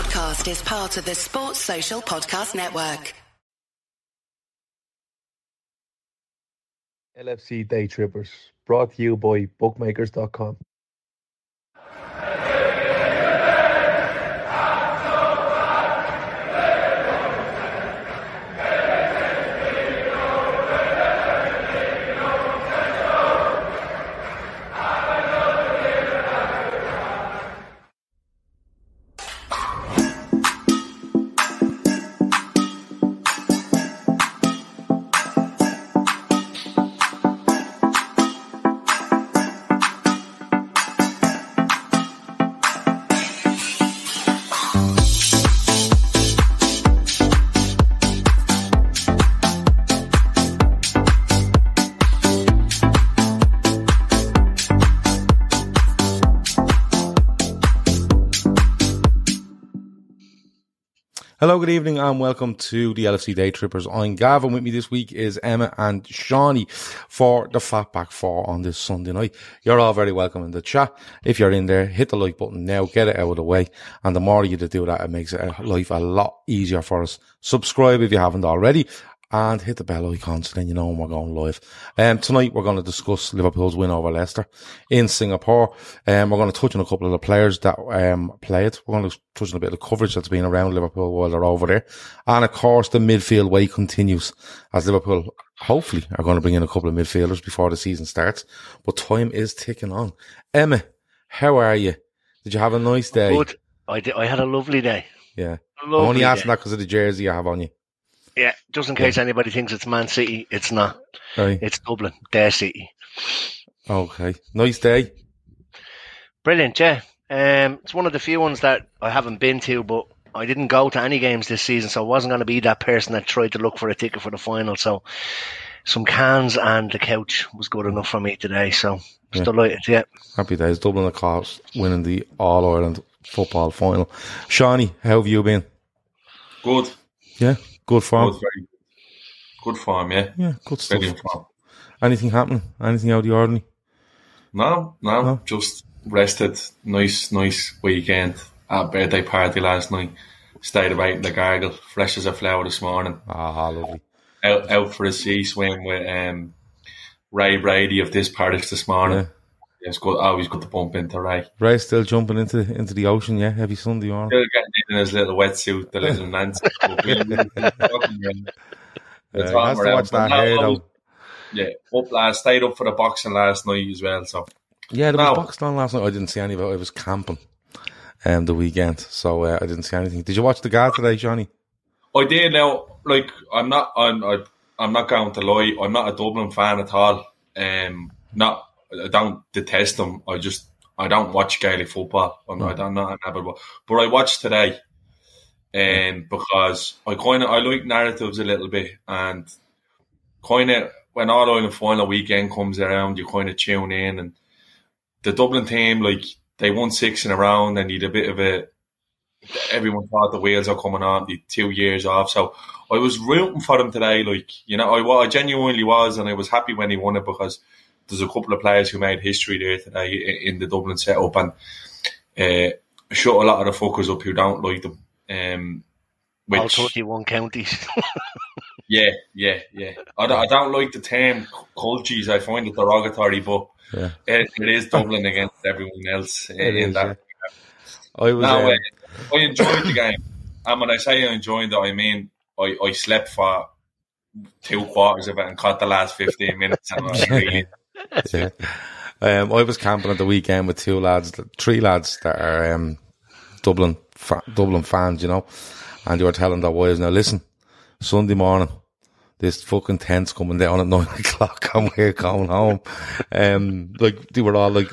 podcast is part of the Sports Social Podcast Network. LFC Daytrippers, brought to you by bookmakers.com. Hello, good evening, and welcome to the LFC Daytrippers. I'm Gavin. With me this week is Emmet and Seany for the Fatback Four on this Sunday night. You're all very welcome in the chat. If you're in there, hit the like button now, get it out of the way. And the more you do that, it makes life a lot easier for us. Subscribe if you haven't already and hit the bell icon so then you know when we're going live. Um, tonight we're going to discuss Liverpool's win over Leicester in Singapore. Um, we're going to touch on a couple of the players that, um, played. We're going to touch on a bit of the coverage that's been around Liverpool while they're over there. And of course the midfield way continues as Liverpool hopefully are going to bring in a couple of midfielders before the season starts. But time is ticking on. Emmet, how are you? Did you have a nice day? Good. I did. I had a lovely day. Yeah. Lovely I'm only asking day. that because of the jersey I have on you. Yeah, just in case anybody thinks it's Man City, it's not. Right. It's Dublin, their city. Okay. Nice day. Brilliant, yeah. Um, it's one of the few ones that I haven't been to, but I didn't go to any games this season, so I wasn't going to be that person that tried to look for a ticket for the final. So some cans and the couch was good enough for me today. So Yeah. just delighted, yeah. Happy days. Dublin, of course, winning the All Ireland football final. Seany, how have you been? Good. Yeah, good form. Good, good form, yeah. Yeah, good stuff. Form. Anything happening? Anything out of the ordinary? No, no, No? just rested. Nice, nice weekend. At birthday party last night. Stayed about in the gargle. Fresh as a flower this morning. Ah, lovely. Out, out for a sea swim with um, Ray Brady of this parish this morning. Yeah. Yeah. It's good. Always good to bump into Ray. Ray still jumping into into the ocean, yeah? Heavy Sunday morning. Still getting in his little wetsuit, the little Nancy. It's he has to watch that hair, I was- though. Yeah, up last, stayed up for the boxing last night as well. So Yeah, there was No. boxing on last night. I didn't see any of it. I was camping um, the weekend, so uh, I didn't see anything. Did you watch the guard today, Johnny? I did now. Like I'm not. I'm. I, I'm not going to lie. I'm not a Dublin fan at all. Um, not. I don't detest them. I just. I don't watch Gaelic football. I'm, I don't know. an avid wa- But I watched today, um, because I kind of I like narratives a little bit, and kind of when All Ireland final weekend comes around, you kind of tune in, and the Dublin team like they won six in a round, and you'd a bit of a everyone thought the wheels are coming on, the two years off. So I was rooting for them today. Like, you know, I, I genuinely was, and I was happy when he won it because there's a couple of players who made history there today in the Dublin setup and uh, shut a lot of the fuckers up who don't like them. Um, All which, 31 counties. yeah, yeah, yeah. I don't, I don't like the term culchies. I find it derogatory, but Yeah. it, it is Dublin against everyone else in, It in is, that. I was. No, uh, uh, I enjoyed the game. And when I say I enjoyed it, I mean I, I slept for two quarters of it and caught the last 15 minutes. And I was really, yeah. Um, I was camping at the weekend with two lads, three lads that are um, Dublin fa- Dublin fans, you know, and they were telling their wives, "Now listen, Sunday morning, this fucking tent's coming down at nine o'clock, and we're going home." Um, like they were all like,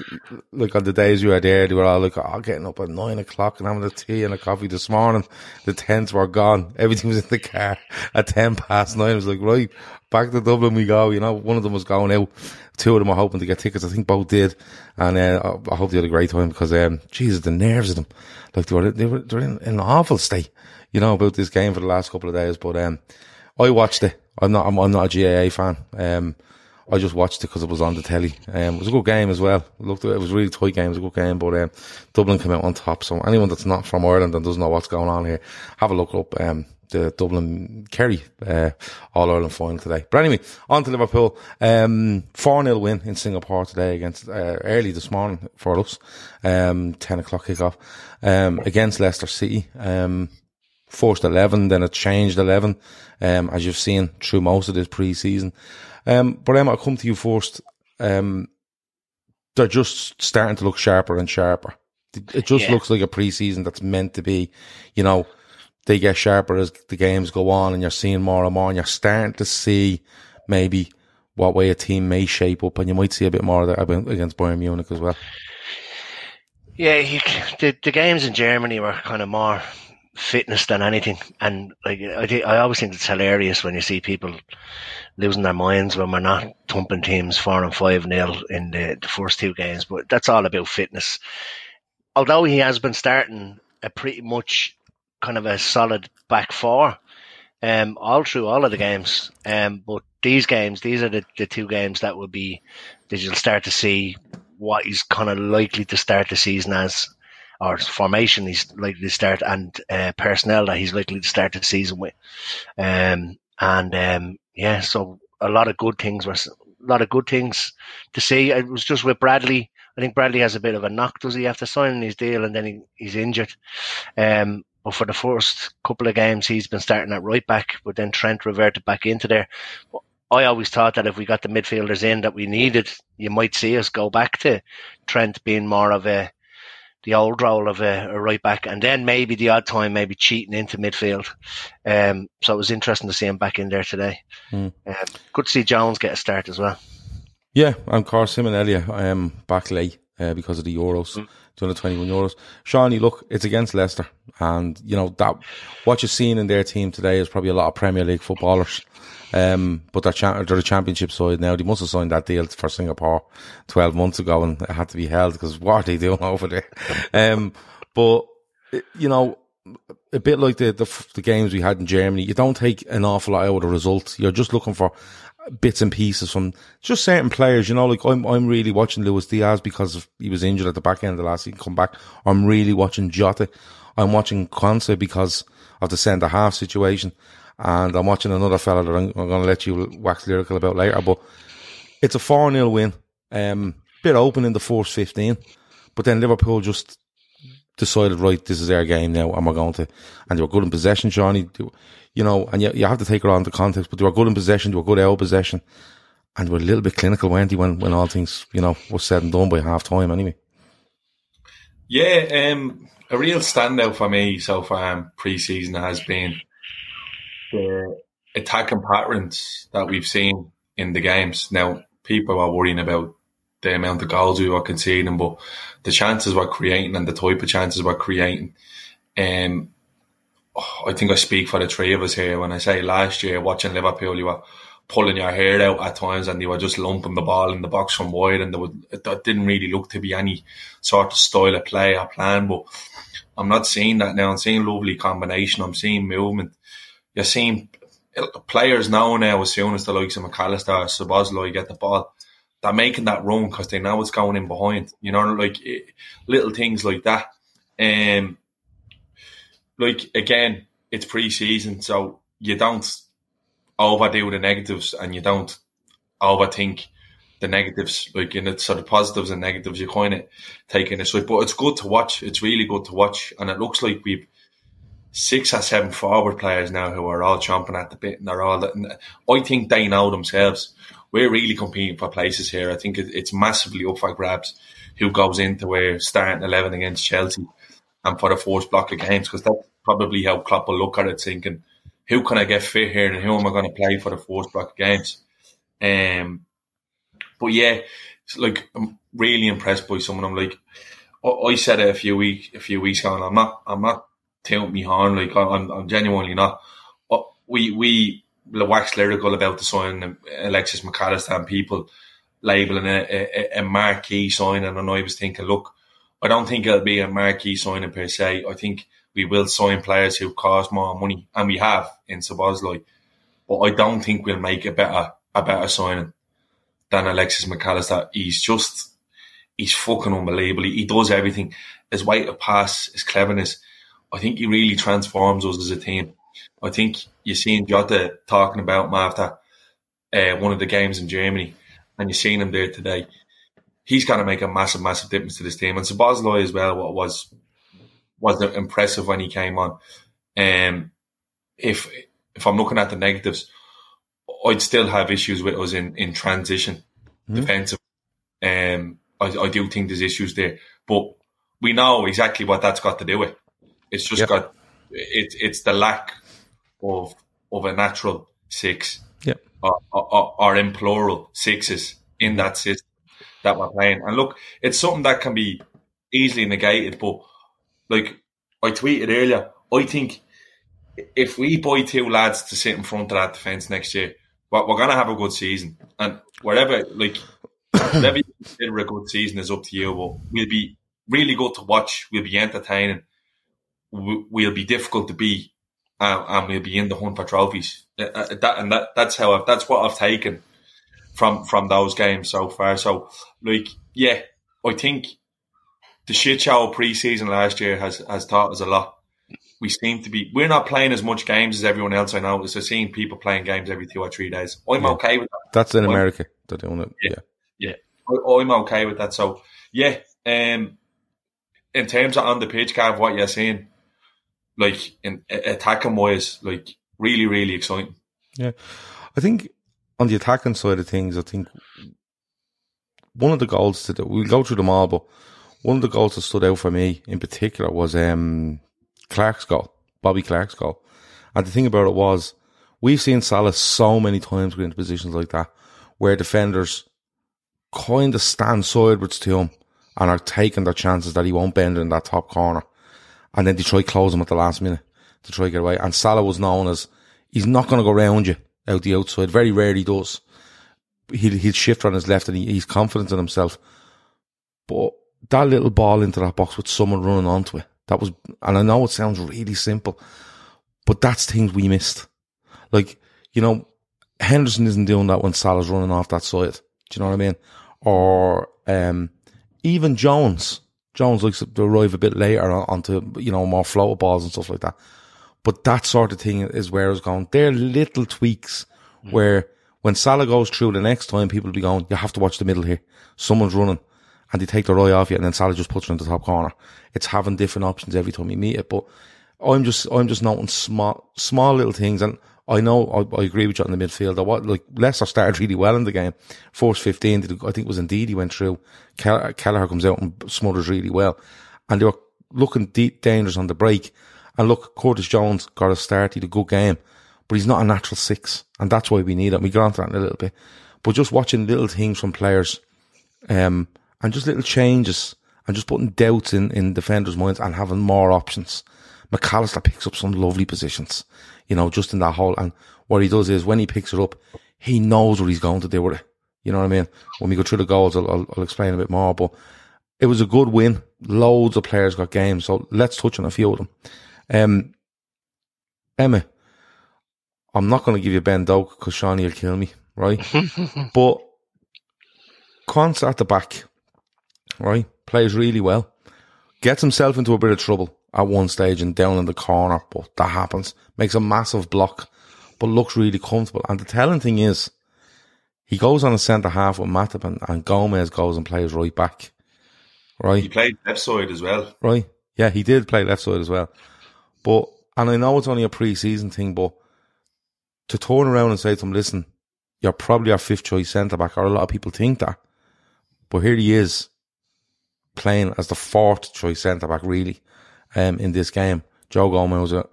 like on the days you were there, they were all like, "Oh, getting up at nine o'clock and having a tea and a coffee this morning." The tents were gone. Everything was in the car at ten past nine. I was like, right, back to Dublin we go. You know, one of them was going out. Two of them are hoping to get tickets. I think both did, and uh, I- hope they had a great time because, um, Jesus, the nerves of them, like they were, they were, they're in, in an awful state, you know, about this game for the last couple of days. But um, I watched it. I'm not, I'm, I'm not a GAA fan. Um, I just watched it because it was on the telly. Um, it was a good game as well. Looked, it was really tight game. It was a good game, but um, Dublin came out on top. So anyone that's not from Ireland and doesn't know what's going on here, have a look up. Um, the Dublin Kerry uh, All Ireland final today. But anyway, on to Liverpool. Um, 4 0 win in Singapore today against uh, early this morning for us. Um, 10 o'clock kickoff um, against Leicester City. Um, first 11, then it changed 11, um, as you've seen through most of this pre season. Um, but Emmet, I'll come to you first. Um, they're just starting to look sharper and sharper. It just Yeah. looks like a pre season that's meant to be, you know, they get sharper as the games go on and you're seeing more and more and you're starting to see maybe what way a team may shape up and you might see a bit more of that against Bayern Munich as well. Yeah, you, the the games in Germany were kind of more fitness than anything, and like I I always think it's hilarious when you see people losing their minds when we're not thumping teams four and five nil in the, the first two games. But that's all about fitness. Although he has been starting a pretty much kind of a solid back four, um, all through all of the games. Um, but these games, these are the, the two games that will be that you'll start to see what he's kind of likely to start the season as, or formation he's likely to start, and uh, personnel that he's likely to start the season with. Um, and um, yeah, so a lot of good things were a lot of good things to see. It was just with Bradley. I think Bradley has a bit of a knock. Does he have to sign his deal and then he, he's injured? Um, but for the first couple of games, he's been starting at right back, but then Trent reverted back into there. I always thought that if we got the midfielders in that we needed, you might see us go back to Trent being more of a the old role of a, a right back, and then maybe the odd time maybe cheating into midfield. Um, so it was interesting to see him back in there today. Mm. Um, good to see Jones get a start as well. Yeah, and of course, him and Elliot um, back late uh, because of the Euros, Mm. 221 Euros. Seany, look, it's against Leicester. And, you know, that what you're seeing in their team today is probably a lot of Premier League footballers. Um, but they're, cha- they're a championship side now. They must have signed that deal for Singapore 12 months ago and it had to be held because what are they doing over there? Um, but, you know, a bit like the, the the games we had in Germany, you don't take an awful lot out of the result. You're just looking for bits and pieces from just certain players. You know, like I'm I'm really watching Luis Diaz because he was injured at the back end of the last season. Come back, I'm really watching Jota. I'm watching Konaté because of the centre half situation, and I'm watching another fella that I'm, I'm going to let you wax lyrical about later. But it's a four 0 win. Um, bit open in the first fifteen, but then Liverpool just decided, right, this is our game now, and we're going to, and they were good in possession, Johnny, you know, and you, you have to take it on into context, but they were good in possession, they were good out possession, and they were a little bit clinical, weren't they, when, when all things, you know, was said and done by half time anyway. Yeah, um, a real standout for me so far in pre-season has been the attacking patterns that we've seen in the games. Now, people are worrying about the amount of goals we were conceding, but the chances we're creating and the type of chances we're creating. Um, I think I speak for the three of us here when I say last year watching Liverpool, you were pulling your hair out at times and they were just lumping the ball in the box from wide and there would, it it didn't really look to be any sort of style of play or plan. But I'm not seeing that now. I'm seeing lovely combination. I'm seeing movement. You're seeing players now now as soon as the likes of McAllister or Szoboszlai get the ball, they're making that run because they know it's going in behind. You know, like eh, little things like that. Um, like again, it's pre-season, so you don't overdo the negatives and you don't overthink the negatives. Like in it, so the positives and negatives, you kind of taking a sweep. But it's good to watch. It's really good to watch, and it looks like we've six or seven forward players now who are all chomping at the bit, and they're all. I think they know themselves. We're really competing for places here. I think it, it's massively up for grabs. Who goes into where starting eleven against Chelsea, and for the first block of games because that's probably how Klopp will look at it, thinking, "Who can I get fit here, and who am I going to play for the first block of games?" Um, but yeah, like I'm really impressed by someone. I'm like, I, said it a few week a few weeks ago, and I'm not I'm not touting me horn like I'm I'm genuinely not. Uh, We we wax lyrical about the of Alexis McAllister and people labelling it a, a, a marquee signing, and I was thinking, look, I don't think it'll be a marquee signing per se. I think we will sign players who cost more money, and we have in Szoboszlai. But I don't think we'll make a better a better signing. than Alexis McAllister. He's just he's fucking unbelievable. He, he does everything. His weight of pass, his cleverness. I think he really transforms us as a team. I think you're seeing Jota talking about him after uh, one of the games in Germany, and you're seeing him there today. He's going to make a massive, massive difference to this team. And Szoboszlai as well, what was was impressive when he came on. Um, if if I'm looking at the negatives, I'd still have issues with us in, in transition, mm. defensive. Um, I, I, do think there's issues there, but we know exactly what that's got to do with. It's just yep. got it, it's the lack of of a natural six, yep. or, or, or in plural sixes in that system that we're playing. And look, it's something that can be easily negated, but like I tweeted earlier, I think if we buy two lads to sit in front of that defence next year, we're, going to have a good season. And wherever, like, whatever you consider a good season is up to you. But we'll be really good to watch. We'll be entertaining. We'll be difficult to beat, uh, and we'll be in the hunt for trophies. Uh, uh, that and that that's how I've, that's what I've taken from from those games so far. So, like, yeah, I think the shit show pre-season last year has has taught us a lot we seem to be we're not playing as much games as everyone else I know. So seeing people playing games every two or three days. I'm yeah. okay with that. That's in I'm, America. They're doing it. Yeah. Yeah. yeah. I, am okay with that. So yeah, um in terms of on the pitch, Gav, what you're saying, like in attacking wise, like really, really exciting. Yeah. I think on the attacking side of things, I think one of the goals that we'll go through them all, but one of the goals that stood out for me in particular was um Clark's goal, Bobby Clark's goal. And the thing about it was, we've seen Salah so many times get into positions like that, where defenders kind of stand sideways to him and are taking their chances that he won't bend in that top corner. And then they try close him at the last minute to try to get away. And Salah was known as, he's not going to go round you out the outside. Very rarely does. He'll, he'll shift on his left and he, he's confident in himself. But that little ball into that box with someone running onto it that was, and I know it sounds really simple, but that's things we missed. Like, you know, Henderson isn't doing that when Salah's running off that side. Do you know what I mean? Or, um, even Jones. Jones likes to arrive a bit later onto, you know, more floater balls and stuff like that. But that sort of thing is where it's going. They're little tweaks mm. where when Salah goes through the next time, people will be going, you have to watch the middle here. Someone's running and they take their eye off you and then Salah just puts it in the top corner. It's having different options every time you meet it. But I'm just, I'm just noting small, small little things. And I know, I, I agree with you on the midfield. I, What, like, Leicester started really well in the game. Force 15, I think it was indeed he went through. Kelleher comes out and smothers really well. And they were looking deep dangerous on the break. And look, Curtis Jones got a start. He had a good game, but he's not a natural six. And that's why we need him. We got onto that in a little bit. But just watching little things from players, um, and just little changes and just putting doubts in, in defenders' minds and having more options. McAllister picks up some lovely positions, you know, just in that hole. And what he does is when he picks it up, he knows what he's going to do with it. You know what I mean? When we go through the goals, I'll, I'll, I'll explain a bit more, but it was a good win. Loads of players got games. So let's touch on a few of them. Um, Emmet, I'm not going to give you Ben Doak because Seany will kill me, right? but Quansah at the back, right? Plays really well. Gets himself into a bit of trouble at one stage and down in the corner, but that happens. Makes a massive block, but looks really comfortable. And the telling thing is, he goes on a centre half with Matip and, and Gomez goes and plays right back. Right? He played left side as well. Right. Yeah, he did play left side as well. But, and I know it's only a pre-season thing, but to turn around and say to him, listen, you're probably our fifth choice centre back, or a lot of people think that. But here he is playing as the fourth choice centre back, really, um, in this game. Joe Gomez, uh,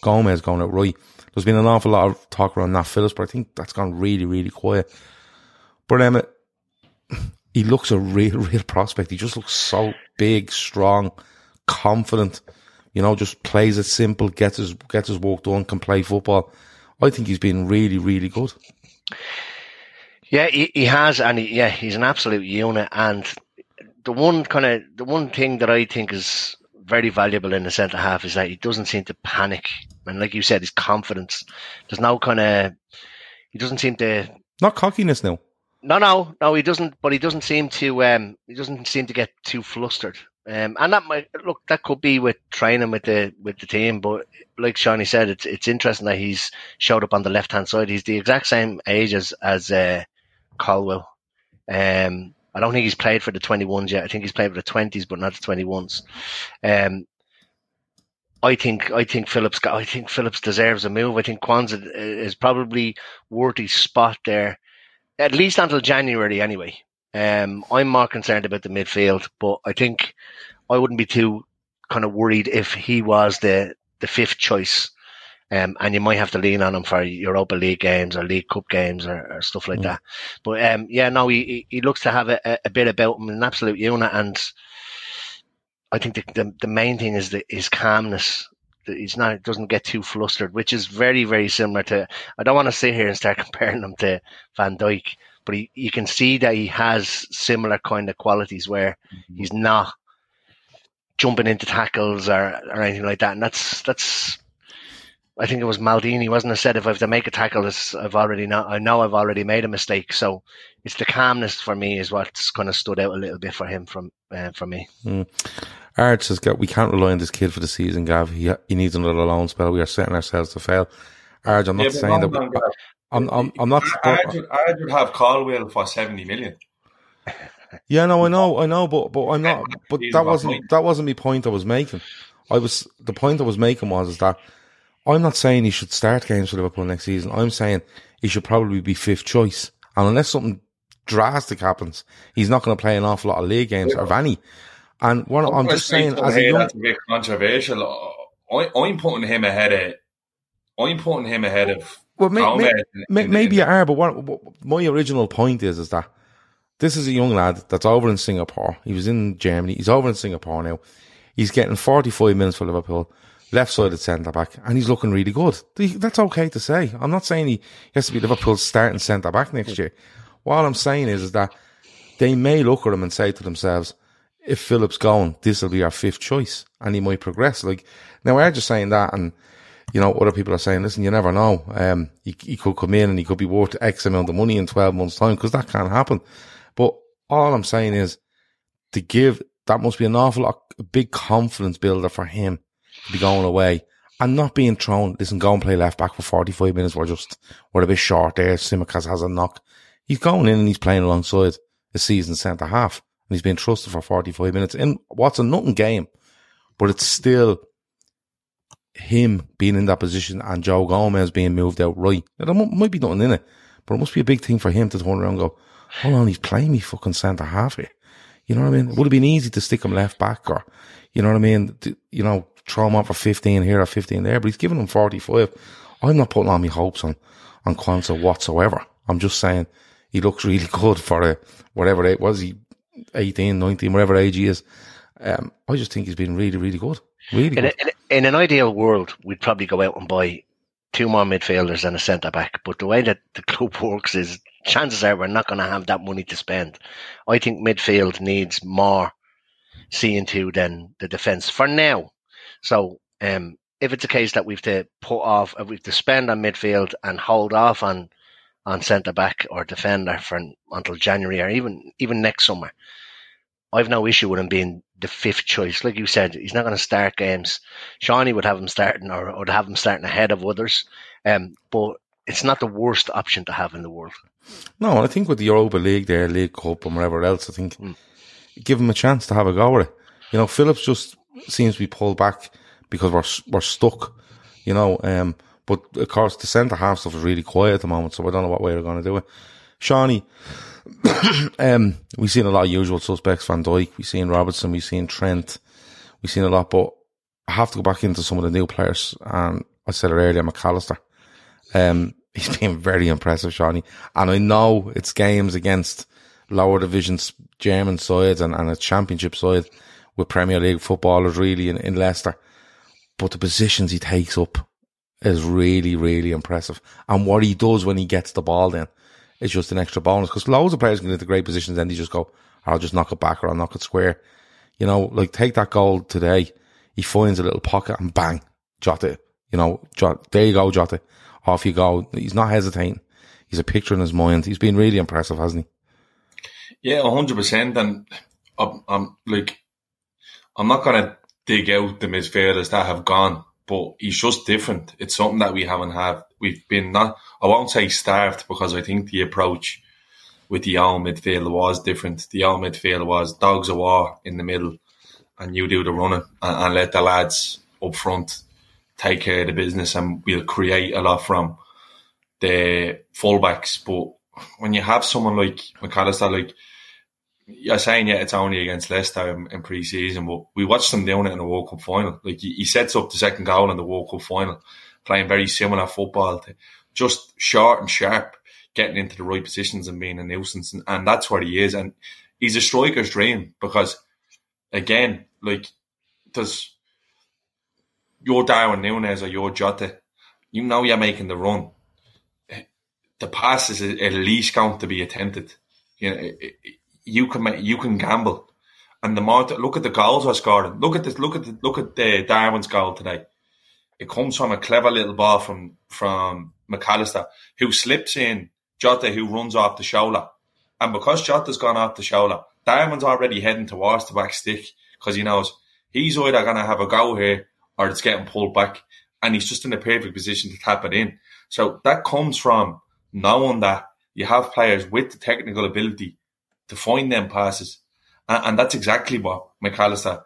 Gomez going out right. There's been an awful lot of talk around Nat Phillips, but I think that's gone really, really quiet. But um, he looks a real, real prospect. He just looks so big, strong, confident. You know, just plays it simple, gets his gets his work done, can play football. I think he's been really, really good. Yeah, he, he has, and he, yeah, he's an absolute unit. And the one kind of the one thing that I think is very valuable in the centre half is that he doesn't seem to panic, and like you said, his confidence. There's no kind of he doesn't seem to not cockiness now. No, no, no. He doesn't. But he doesn't seem to. Um, he doesn't seem to get too flustered. Um, and that might look. That could be with training with the with the team. But like Seany said, it's it's interesting that he's showed up on the left hand side. He's the exact same age as as uh, Colwill. Um, I don't think he's played for the 21s yet. I think he's played for the 20s, but not the 21s. Um, I think I think Phillips I think Phillips deserves a move. I think Quansah is probably worthy spot there, at least until January anyway. Um, I'm more concerned about the midfield, but I think I wouldn't be too kind of worried if he was the the fifth choice. Um, and you might have to lean on him for Europa League games or League Cup games or, or stuff like mm. that. But um, yeah, no, he, he looks to have a, a bit about him, an absolute unit, and I think the, the, the main thing is the, his calmness. He's not doesn't get too flustered, which is very very similar to. I don't want to sit here and start comparing him to Van Dijk, but he, you can see that he has similar kind of qualities where mm-hmm. he's not jumping into tackles or, or anything like that, and that's that's I think it was Maldini, wasn't it? Said if I have to make a tackle, I've already not, I know I've already made a mistake. So it's the calmness for me is what's kind of stood out a little bit for him from uh, for me. Mm. Arch has got. We can't rely on this kid for the season, Gav. He he needs another loan spell. We are setting ourselves to fail. Arch, I'm not yeah, saying that. We, I'm, I'm I'm not. Arch would have Colwill for seventy million. Yeah, no, I know, I know, but but I'm not. But that wasn't that wasn't the point I was making. I was the point I was making was is that I'm not saying he should start games for Liverpool next season. I'm saying he should probably be fifth choice. And unless something drastic happens, he's not going to play an awful lot of league games yeah. or any. And what I'm, I'm just saying, as a young, that's a bit controversial. I, I'm putting him ahead of. I'm putting him ahead of. Well, may, may, may, maybe you are, but what, what, my original point is, is that this is a young lad that's over in Singapore. He was in Germany. He's over in Singapore now. He's getting 45 minutes for Liverpool left sided centre back, and he's looking really good. That's okay to say. I'm not saying he has to be Liverpool's starting centre back next hmm. year. What I'm saying is, is that they may look at him and say to themselves, if Phillips going, this will be our fifth choice, and he might progress. Like now, we're just saying that, and you know, other people are saying, listen, you never know. Um, he, he could come in and he could be worth X amount of money in 12 months' time because that can't happen. But all I'm saying is to give that must be an awful lot, a big confidence builder for him to be going away and not being thrown. Listen, go and play left back for 45 minutes. We're just, we're a bit short there. Tsimikas has a knock. He's going in and he's playing alongside a season centre half and he's been trusted for 45 minutes in what's a nothing game, but it's still him being in that position and Joe Gomez being moved out right. There might be nothing in it, but it must be a big thing for him to turn around and go, hold on, he's playing me fucking centre half here. You know what I mean? It would have been easy to stick him left back or, you know what I mean? You know, throw him on for 15 here or 15 there, but he's giving him 45. I'm not putting on my hopes on, on Quansah whatsoever. I'm just saying he looks really good for a, whatever it was, he 18, 19, whatever age he is. Um, I just think he's been really, really good. Really in. A, in, a, in an ideal world, we'd probably go out and buy two more midfielders and a centre back. But the way that the club works is chances are we're not going to have that money to spend. I think midfield needs more seeing to than the defence for now. So um, if it's a case that we've to put off, we've to spend on midfield and hold off on on centre back or defender for until January or even even next summer, I've no issue with him being the fifth choice. Like you said, he's not going to start games. Seany would have him starting or would have him starting ahead of others. Um, but it's not the worst option to have in the world. No, I think with the Europa League there, League Cup and whatever else, I think mm. give him a chance to have a go with it. You know, Phillips just seems to be pulled back because we're we're stuck, you know. Um, but of course, the centre half stuff is really quiet at the moment, so I don't know what way they're going to do it. Seany, um, we've seen a lot of usual suspects: Van Dijk, we've seen Robertson, we've seen Trent, we've seen a lot. But I have to go back into some of the new players, and I said it earlier, McAllister. Um, he's been very impressive, Seany, and I know it's games against lower divisions, German sides, and, and a championship side with Premier League footballers really in, in Leicester. But the positions he takes up is really, really impressive. And what he does when he gets the ball then is just an extra bonus because loads of players get into great positions and they just go, I'll just knock it back or I'll knock it square. You know, like take that goal today. He finds a little pocket and bang, Jota. You know, Jota, there you go, Jota. Off you go. He's not hesitating. He's a picture in his mind. He's been really impressive, hasn't he? Yeah, hundred percent. And I'm, I'm like, I'm not gonna dig out the midfielders that have gone, but he's just different. It's something that we haven't had. We've been not. I won't say starved because I think the approach with the old midfield was different. The old midfield was dogs of war in the middle, and you do the running and, and let the lads up front take care of the business, and we'll create a lot from the fullbacks. But when you have someone like McAllister, like you're saying, yeah, it's only against Leicester in, in pre-season, but we watched them doing it in the World Cup final. Like he, he sets up the second goal in the World Cup final, playing very similar football, to just short and sharp, getting into the right positions and being a nuisance, and, and that's what he is. And he's a striker's dream because, again, like there's your Darwin Nunez or your Jota, you know you're making the run. The pass is at least going to be attempted. You know, you can make, you can gamble. And the more look at the goals we're scoring. Look at this. Look at the, look at the Darwin's goal today. It comes from a clever little ball from from McAllister, who slips in Jota, who runs off the shoulder, and because Jota's gone off the shoulder, Darwin's already heading towards the back stick because he knows he's either going to have a go here or it's getting pulled back, and he's just in a perfect position to tap it in. So that comes from knowing that you have players with the technical ability to find them passes. And, and that's exactly what McAllister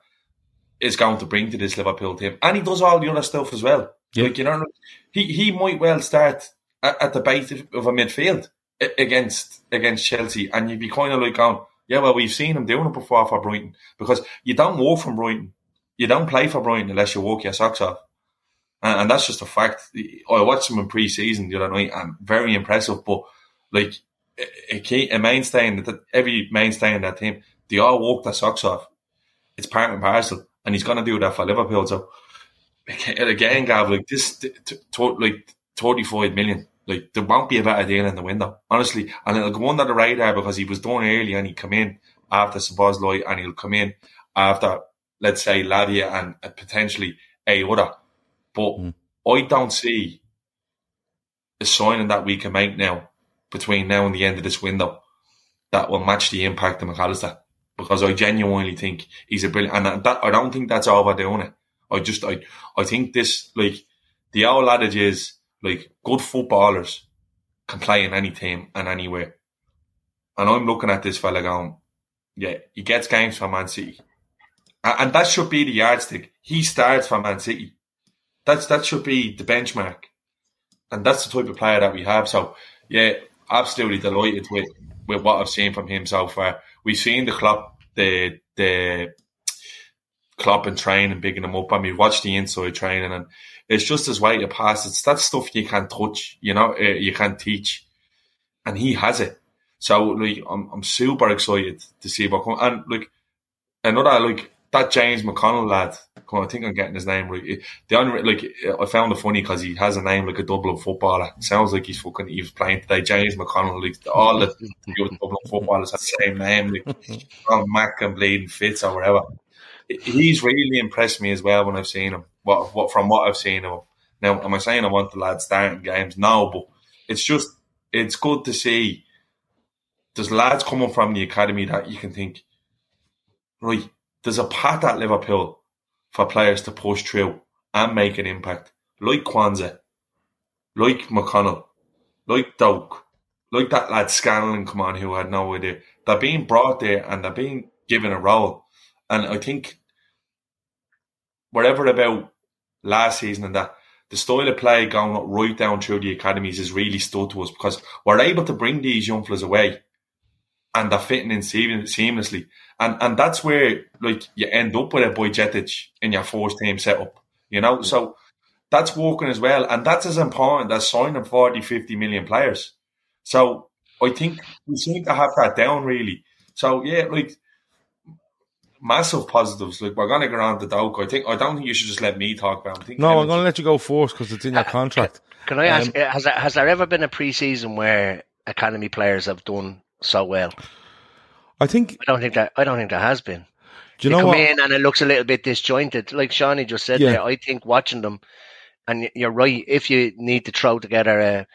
is going to bring to this Liverpool team. And he does all the other stuff as well. Yeah. Like, you know, he, he might well start at, at the base of a midfield against against Chelsea, and you'd be kind of like going, yeah, well, we've seen him doing it before for Brighton because you don't walk from Brighton, you don't play for Brighton unless you walk your socks off, and, and that's just a fact. I watched him in pre-season the other night, and very impressive. But like a, key, a mainstay in that every mainstay in that team, they all walk their socks off. It's part and parcel, and he's going to do that for Liverpool. So again, Gav, like this, like thirty-five million. Like there won't be a better deal in the window, honestly. And it'll go under the radar because he was done early and he come in after Szoboszlai and he'll come in after, let's say, Lavia and potentially a other. But mm. I don't see a signing that we can make now between now and the end of this window that will match the impact of McAllister. Because I genuinely think he's a brilliant, and that, I don't think that's overdoing it. I just, I, I think this, like, the old adage is, like, good footballers can play in any team and anywhere. And I'm looking at this fella going, yeah, he gets games for Man City. And, and that should be the yardstick. He starts for Man City. That's, that should be the benchmark. And that's the type of player that we have. So, yeah, absolutely delighted with, with what I've seen from him so far. We've seen the club, the the club and training, bigging him up, and we've watched the inside training, and it's just his way to pass. It's that stuff you can't touch, you know, uh, you can't teach, and he has it. So like, I'm I'm super excited to see what comes. And like another like that James McConnell lad, I think I'm getting his name right. The only like I found it funny because he has a name like a Dublin footballer. It sounds like he's fucking he was playing today. James McConnell, like all the Dublin footballers have the same name, like Mac and Bleeding Fitz or whatever. He's really impressed me as well when I've seen him. What what from what I've seen him. Now, am I saying I want the lad starting games? No, but it's just it's good to see. There's lads coming from the academy that you can think, right there's a path at Liverpool for players to push through and make an impact, like Quansah, like McConnell, like Doak, like that lad Scanlon, come on, who had no idea. They're being brought there and they're being given a role. And I think whatever about last season and that, the style of play going right down through the academies is really stood to us because we're able to bring these young fellas away and they're fitting in seamlessly. And and that's where like you end up with a Bajcetic in your first team setup, you know? So that's working as well. And that's as important as signing 40, 50 million players. So I think we seem to have that down really. So yeah, like massive positives. Like we're gonna get on the Doak. I think I don't think you should just let me talk about. Him. no, I'm gonna let you go first because it's in your uh, contract. Can I ask? Um, has there, has there ever been a preseason where academy players have done so well? I think I don't think that I don't think there has been. Do you they know come what? in and it looks a little bit disjointed, like Seany just said. Yeah. There, I think watching them, and you're right. If you need to throw together a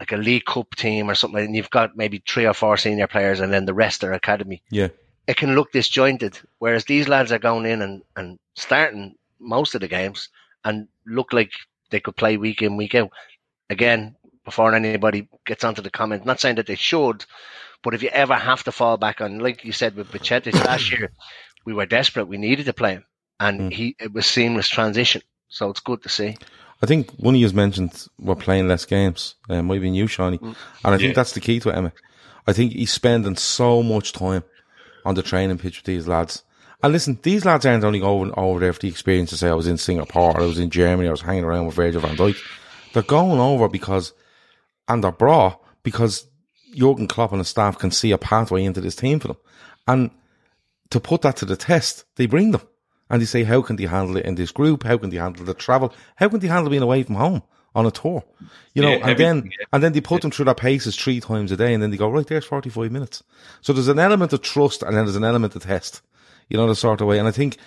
like a League Cup team or something, and you've got maybe three or four senior players, and then the rest are academy. Yeah. It can look disjointed, whereas these lads are going in and, and starting most of the games and look like they could play week in week out. Again, before anybody gets onto the comment, not saying that they should, but if you ever have to fall back on, like you said with Bajcetic last year, we were desperate. We needed to play him, and Mm. he it was seamless transition. So it's good to see. I think one of you has mentioned we're playing less games. Uh, might be you, Seany. And I think that's the key to it, Emmet. I think he's spending so much time on the training pitch with these lads. And listen, these lads aren't only going over there for the experience to say I was in Singapore, or I was in Germany, I was hanging around with Virgil van Dijk. They're going over because, and they're brought because Jurgen Klopp and the staff can see a pathway into this team for them. And to put that to the test, they bring them and they say, how can they handle it in this group? How can they handle the travel? How can they handle being away from home on a tour? You know, Yeah, and then, yeah. and then they put them through their paces three times a day and then they go, right, there's 45 minutes. So there's an element of trust and then there's an element of test, you know, the sort of way. And I think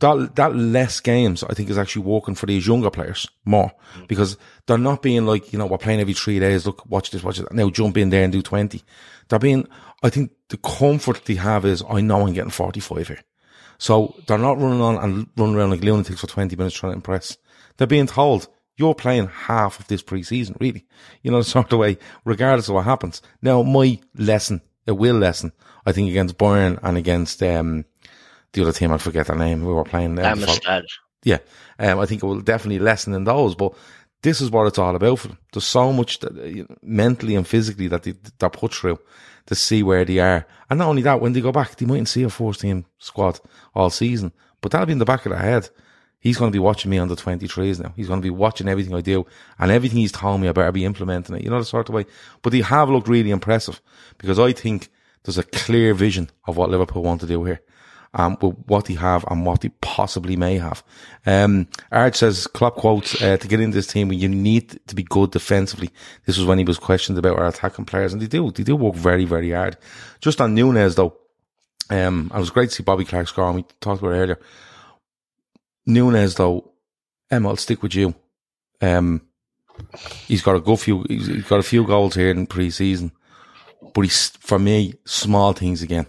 that, that less games, I think is actually working for these younger players more because they're not being like, you know, we're playing every three days. Look, watch this, watch it. Now jump in there and do 20. They're being, I think the comfort they have is, I know I'm getting 45 here. So they're not running on and running around like lunatics for 20 minutes trying to impress. They're being told, you're playing half of this preseason, really. You know, the sort of way, regardless of what happens. Now, my lesson, it will lesson, I think against Bayern and against, um, the other team, I forget their name, we were playing them. Darmstadt. Yeah. Um, I think it will definitely lessen in those, but this is what it's all about for them. There's so much that, uh, you know, mentally and physically that they, they're put through to see where they are. And not only that, when they go back, they mightn't see a first team squad all season, but that'll be in the back of their head. He's going to be watching me on the 23s now. He's going to be watching everything I do and everything he's told me, I better be implementing it. You know, the sort of way. But they have looked really impressive because I think there's a clear vision of what Liverpool want to do here. Um, with what they have and what they possibly may have. Um, Art says, Klopp quotes, uh, to get into this team, you need to be good defensively. This was when he was questioned about our attacking players and they do, they do work very, very hard. Just on Nunez though, um, it was great to see Bobby Clark score and we talked about earlier. Nunez though, Emmet, I'll stick with you. Um, he's got a good few, he's got a few goals here in pre-season, but he's, for me, small things again.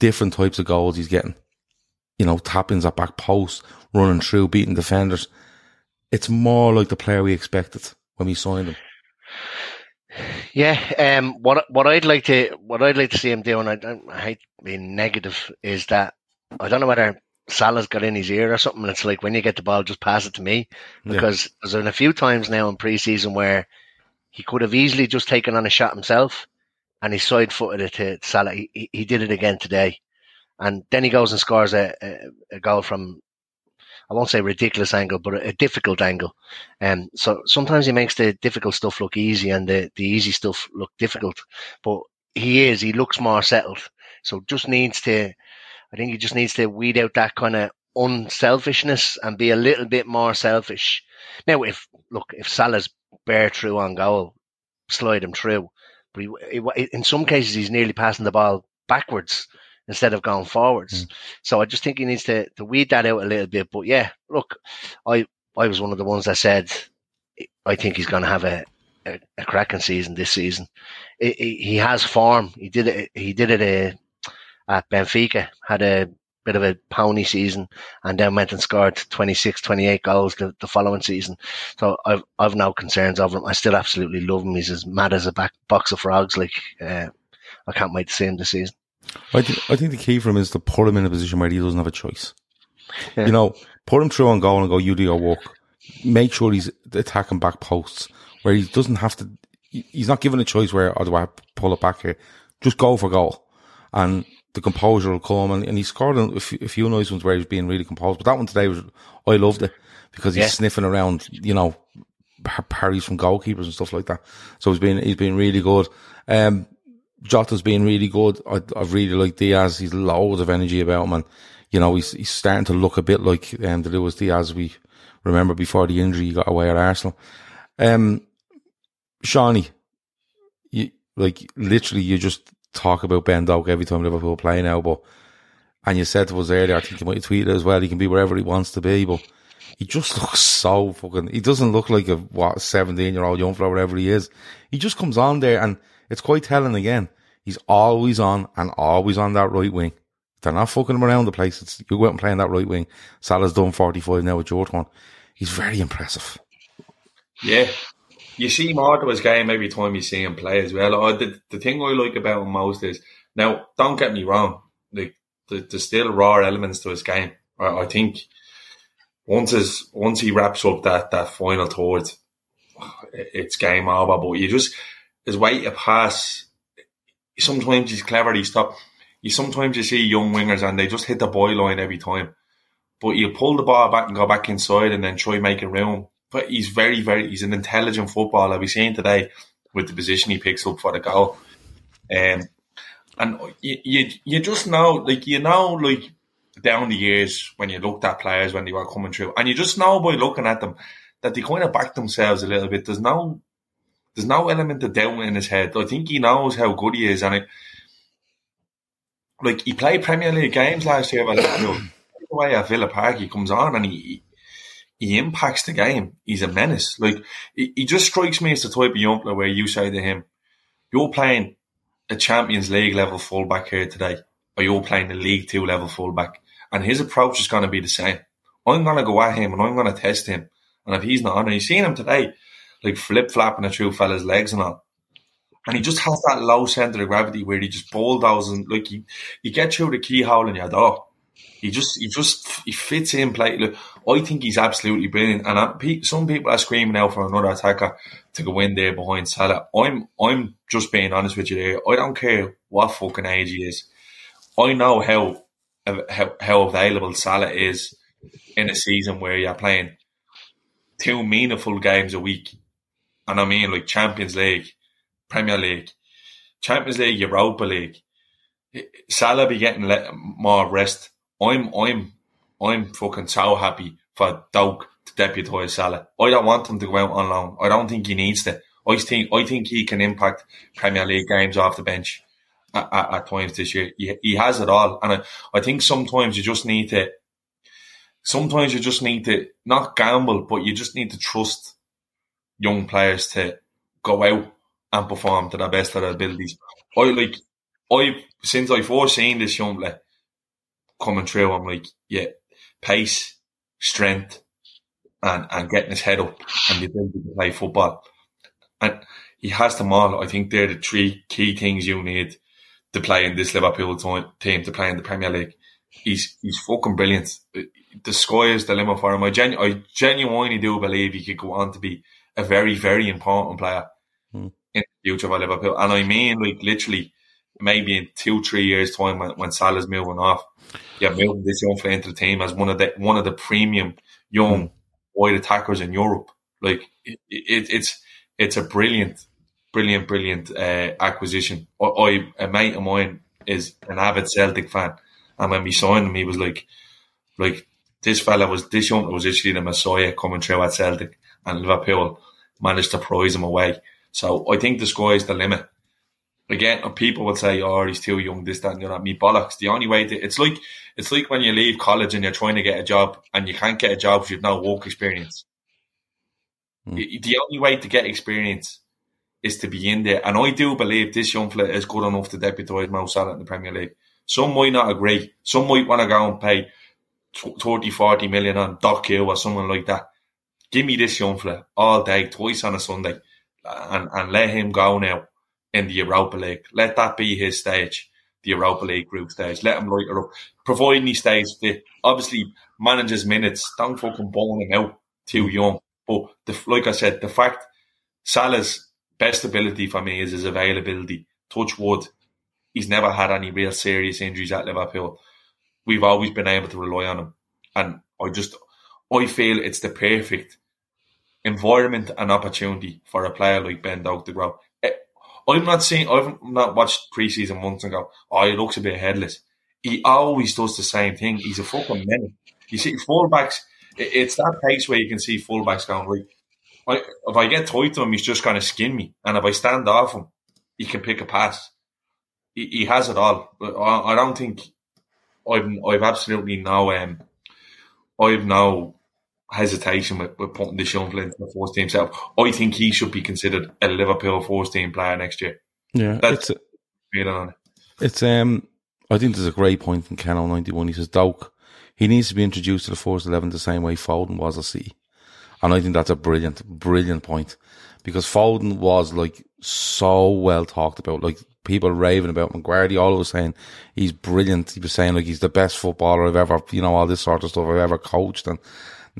Different types of goals he's getting. You know, tappings at back post, running through, beating defenders. It's more like the player we expected when we signed him. Yeah, um, what what I'd like to what I'd like to see him do, and I, don't- I hate being negative, is that I don't know whether Salah's got in his ear or something. It's like when you get the ball, just pass it to me, Yeah. because there's been a few times now in pre-season where he could have easily just taken on a shot himself, and he side footed it to Salah. He, he, he did it again today, and then he goes and scores a, a, a goal from. I won't say ridiculous angle, but a, a difficult angle. Um, so sometimes he makes the difficult stuff look easy and the, the easy stuff look difficult. But he is, he looks more settled. So just needs to, I think he just needs to weed out that kind of unselfishness and be a little bit more selfish. Now, if, look, if Salah's bare through on goal, slide him through. But he, he, in some cases, he's nearly passing the ball backwards instead of going forwards. So I just think he needs to, to weed that out a little bit. But yeah, look, I, I was one of the ones that said I think he's going to have a, a, a cracking season this season. He, he, he has form. He did it. He did it uh, at Benfica. Had a bit of a pony season, and then went and scored 26, 28 goals the, the following season. So I've I've no concerns over him. I still absolutely love him. He's as mad as a back box of frogs. Like uh, I can't wait to see him this season. I think, I think the key for him is to put him in a position where he doesn't have a choice. Yeah. You know, put him through on goal and go, you do your work. Make sure he's attacking back posts where he doesn't have to, he's not given a choice where, oh, do I pull it back here? Just go for goal. And the composure will come and, and he scored a few, nice ones where he was being really composed. But that one today was, I loved it because he's Yeah. sniffing around, you know, parries from goalkeepers and stuff like that. So he's been, he's been really good. Um, Jota's been really good. I, I really like Diaz. He's loads of energy about him, and you know he's he's starting to look a bit like um, the Luis Diaz we remember before the injury he got away at Arsenal. Um, Shawnee, you like literally you just talk about Ben Doak every time Liverpool play now, but and you said to us earlier, I think you might tweet it as well. He can be wherever he wants to be, but he just looks so fucking. He doesn't look like a what seventeen year old young fella, whatever he is. He just comes on there, and it's quite telling again. He's always on and always on that right wing. They're not fucking him around the place. It's, you out and play on that right wing. Salah's done 45 now with Jordan. He's very impressive. Yeah. You see more to his game every time you see him play as well. I, the, the thing I like about him most is, now, don't get me wrong, like, there's still raw elements to his game. I, I think once his, once he wraps up that, that final third, it's game over. But you just, his way to pass, sometimes he's clever, he stop you sometimes you see young wingers and they just hit the boy line every time. But you pull the ball back and go back inside and then try making room. But he's very, very he's an intelligent footballer. We've seen today with the position he picks up for the goal. Um, and you, you you just know like you know like down the years when you looked at players when they were coming through and you just know by looking at them that they kind of back themselves a little bit. There's no there's no element of doubt in his head. I think he knows how good he is and it like he played Premier League games last year, but the way at Villa Park he comes on and he he impacts the game. He's a menace. Like he, he just strikes me as the type of young player where you say to him, "You're playing a Champions League level fullback here today, or you're playing a League Two level fullback," and his approach is going to be the same. I'm going to go at him and I'm going to test him, and if he's not on, and you've seen him today, like flip flapping it through fella's legs and all and he just has that low center of gravity where he just bulldozes like he he gets through the keyhole in your door. He just he just he fits in play. Look, I think he's absolutely brilliant. And I, some people are screaming out for another attacker to go in there behind Salah. I'm I'm just being honest with you there. I don't care what fucking age he is. I know how how, how available Salah is in a season where you're playing two meaningful games a week. And I mean like Champions League Premier League, Champions League, Europa League. Salah be getting more rest. I'm I'm I'm fucking so happy for Doak to deputise Salah. I don't want him to go out on loan. I don't think he needs to. I think I think he can impact Premier League games off the bench at, at, at times this year. He, he, has it all, and I, I think sometimes you just need to. Sometimes you just need to not gamble, but you just need to trust young players to go out and perform to the best of their abilities. I like I since I've first seen this young lad coming through, I'm like, yeah, pace, strength, and and getting his head up and the ability to play football. And he has them all. I think they're the three key things you need to play in this Liverpool team to play in the Premier League. He's he's fucking brilliant. The sky is the limit for him. I, genu- I genuinely do believe he could go on to be a very very important player. Hmm in the future for Liverpool. And I mean, like literally, maybe in two, three years' time when, when Salah's moving off, yeah, moving this young player into the team as one of the one of the premium young wide attackers in Europe. Like it, it, it's it's a brilliant, brilliant, brilliant uh, acquisition. I, I, a mate of mine is an avid Celtic fan, and when we signed him, he was like, like this fella was this young was actually the messiah coming through at Celtic, and Liverpool managed to prize him away. So I think the sky's the limit. Again, people would say, "Oh, he's too young." This, that, and you know, me bollocks. The only way to, it's like it's like when you leave college and you're trying to get a job and you can't get a job if you've no work experience. Mm. The only way to get experience is to be in there. And I do believe this young fella is good enough to deputise Mo Salah in the Premier League. Some might not agree. Some might want to go and pay 30, 40 million on Doc Hill or someone like that. Give me this young fella all day, twice on a Sunday and, and let him go now in the Europa League. Let that be his stage, the Europa League group stage. Let him light it up. Providing he stays fit. Obviously, manages minutes. Don't fucking bone him out too young. But the, like I said, the fact Salah's best ability for me is his availability. Touch wood. He's never had any real serious injuries at Liverpool. We've always been able to rely on him. And I just, I feel it's the perfect environment and opportunity for a player like Ben Doak to grow. I'm not seen, I've not watched preseason once and go, Oh, he looks a bit headless. He always does the same thing. He's a fucking menace. You see, fullbacks. It's that pace where you can see fullbacks going like, if I get tight to him, he's just going to skin me, and if I stand off him, he can pick a pass. He, he has it all. I, I don't think I've I've absolutely no um I've no hesitation with, with putting the Shunflin into the first team setup. I think he should be considered a Liverpool first team player next year. Yeah, That's it's feeling on it. it's um. I think there's a great point from Ken ninety one. He says Doak, he needs to be introduced to the first eleven the same way Foden was a City, and I think that's a brilliant, brilliant point because Foden was like so well talked about, like people raving about him. Guardiola was saying he's brilliant. He was saying like he's the best footballer I've ever, you know, all this sort of stuff I've ever coached and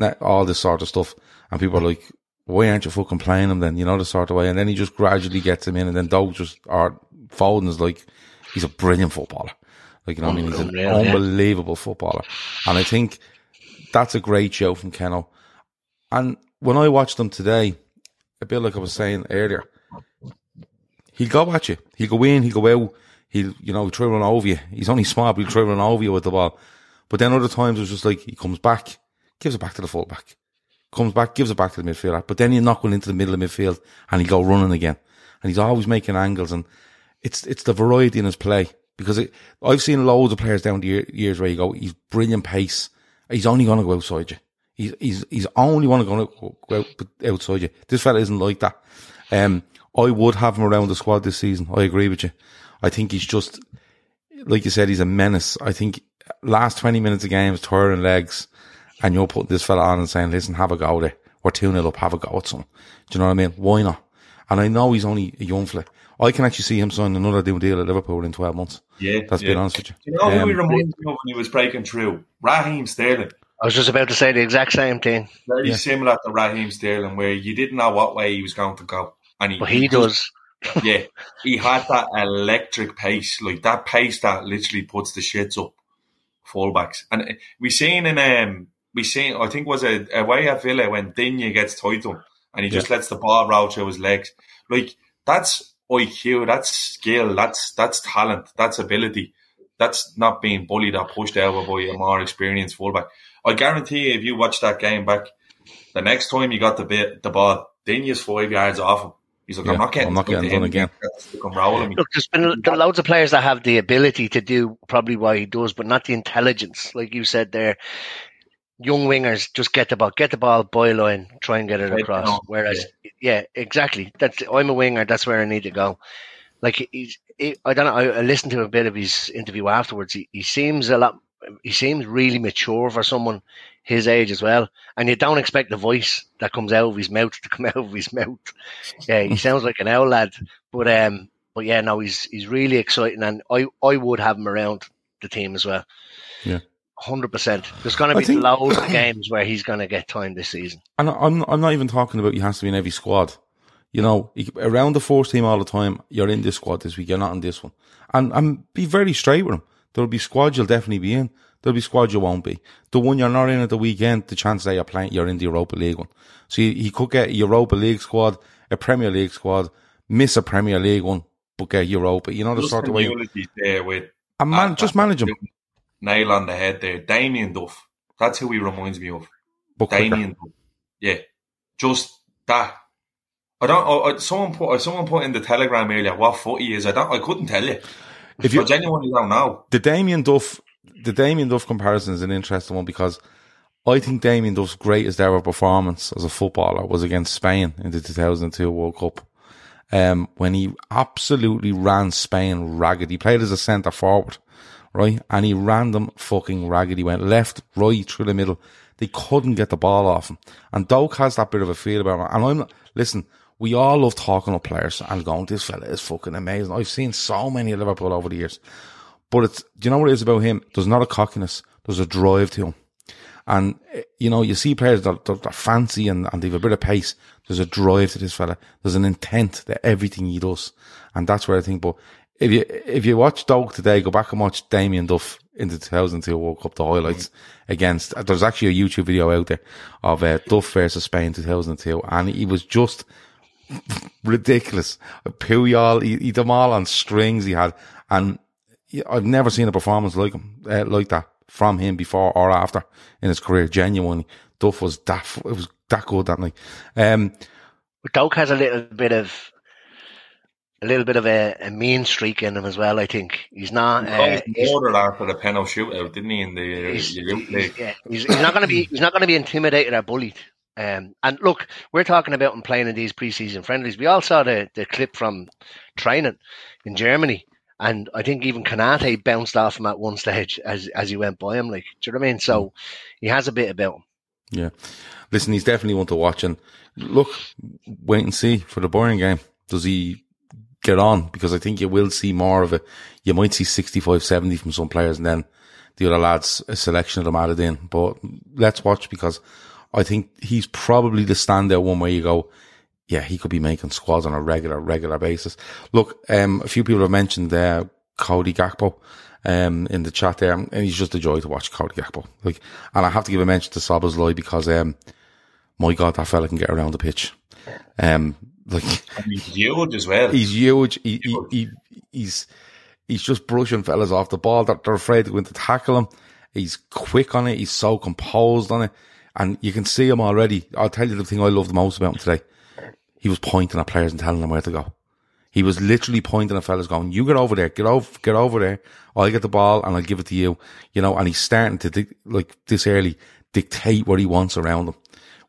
that, all this sort of stuff. And people are like, why aren't you fucking playing him then? You know, the sort of way. And then he just gradually gets him in and then Doug just, or Foden is like, he's a brilliant footballer. Like, you know what I mean? He's an yeah. unbelievable footballer. And I think that's a great show from Keno. And when I watched him today, a bit like I was saying earlier, he'll go at you. He'll go in, he'll go out, he'll, you know, try run over you. He's only smart, but he'll try run over you with the ball. But then other times it's just like he comes back, gives it back to the fullback, comes back, gives it back to the midfielder. But then he'll knock one into the middle of midfield and he'll go running again. And he's always making angles and it's, it's the variety in his play because it, I've seen loads of players down the year, years where you go, he's brilliant pace. He's only going to go outside you. He's, he's, he's only want to go, out, outside you. This fella isn't like that. Um, I would have him around the squad this season. I agree with you. I think he's just, like you said, he's a menace. I think last 20 minutes of games, twirling legs, and you're putting this fella on and saying, listen, have a go there. We're 2 0 up, have a go at some. Do you know what I mean? Why not? And I know he's only a young fella. I can actually see him signing another deal deal at Liverpool in 12 months. Yeah, That's yeah. being honest with you. Do you know who Um, he reminds me of when he was breaking through? Raheem Sterling. I was just about to say the exact same thing, Very Yeah. similar to Raheem Sterling, where you didn't know what way he was going to go. And he, but he just- does. yeah, he had that electric pace, like that pace that literally puts the shits up fullbacks. And uh, we seen in um we seen I think was a away at Villa when Digne gets tight to him and he just lets the ball roll through his legs. Like that's IQ, that's skill, that's that's talent, that's ability. That's not being bullied or pushed over by a more experienced fullback. I guarantee you, if you watch that game back, the next time you got the bit the ball, Digne's five yards off him. He's like, Yeah, I'm not getting, I'm not getting done again. I'm rolling. Look, there's been there are loads of players that have the ability to do probably what he does, but not the intelligence, like you said there. Young wingers just get the ball, get the ball, boy byline, try and get it across. down, Whereas, yeah. exactly. That's I'm a winger. That's where I need to go. Like he's, he, I don't know. I, I listened to a bit of his interview afterwards. He, he seems a lot. He seems really mature for someone his age as well. And you don't expect the voice that comes out of his mouth to come out of his mouth. Yeah, he sounds like an owl lad. But um, but yeah, no, he's he's really exciting, and I I would have him around the team as well. Yeah. Hundred percent. There's going to be think- loads of games where he's going to get time this season. And I'm I'm not even talking about he has to be in every squad. You know, around the first team all the time. You're in this squad this week. You're not in this one. And and be very straight with him. There'll be squads you'll definitely be in. There'll be squads you won't be. The one you're not in at the weekend, the chance that you're playing, you're in the Europa League one. So he, he could get a Europa League squad, a Premier League squad, miss a Premier League one, but get Europa. You know the Just sort of way. unity there with And man, just manage him. Nail on the head there. Damien Duff. That's who he reminds me of. But. Damien Duff. Yeah. Just that. I don't. I, I, someone put. Someone put in the telegram earlier what foot he is. I don't. I couldn't tell you. If you I genuinely don't know. the Damien Duff, the Damien Duff comparison is an interesting one because I think Damien Duff's greatest ever performance as a footballer was against Spain in the 2002 World Cup. Um, when he absolutely ran Spain ragged. He played as a centre forward, right? And he ran them fucking ragged. He went left, right, through the middle. They couldn't get the ball off him. And Doak has that bit of a feel about him. And I'm, listen, we all love talking up players and going, this fella is fucking amazing. I've seen so many Liverpool over the years. But it's, do you know what it is about him? There's not a cockiness. There's a drive to him. And, eh, you know, you see players that, that are fancy and, and they've a bit of pace. There's a drive to this fella. There's an intent to everything he does. And that's where I think, but if you, if you watch Doak today, go back and watch Damien Duff in the 2002 World Cup, the highlights against, there's actually a YouTube video out there of uh, Duff versus Spain 2002. And he was just, ridiculous. Puyol, he, he them all on strings he had, and I've never seen a performance like him, uh, like that from him before or after in his career. Genuinely, Duff was that it was that good that night. Um, Doak has a little bit of a little bit of a, a mean streak in him as well. I think he's not. He Uh, he's, more after the penalty shootout, didn't he? In the uh, he's, he's- yeah, he's, he's not going to be. He's not going to be intimidated or bullied. Um, and look, we're talking about him playing in these preseason friendlies. We all saw the, the clip from training in Germany, and I think even Konaté bounced off him at one stage as as he went by him. Like, do you know what I mean? So he has a bit about him. Yeah. Listen, he's definitely one to watch and look, wait and see for the boring game. Does he get on? Because I think you will see more of it. You might see 65, 70 from some players and then the other lads, a selection of them added in. But let's watch because I think he's probably the standout one where you go, yeah, he could be making squads on a regular, regular basis. Look, um, a few people have mentioned, uh, Cody Gakpo, um, in the chat there, and he's just a joy to watch Cody Gakpo. Like, and I have to give a mention to Szoboszlai because, um, my God, that fella can get around the pitch. Um, like, I mean, he's huge as well. he's huge. He, he, he, he's, he's just brushing fellas off the ball. They're, they're afraid to go to tackle him. He's quick on it. He's so composed on it. And you can see him already. I'll tell you the thing I love the most about him today. He was pointing at players and telling them where to go. He was literally pointing at fellas going, you get over there, get over, get over there. I'll get the ball and I'll give it to you. You know, and he's starting to, like this early, dictate what he wants around him.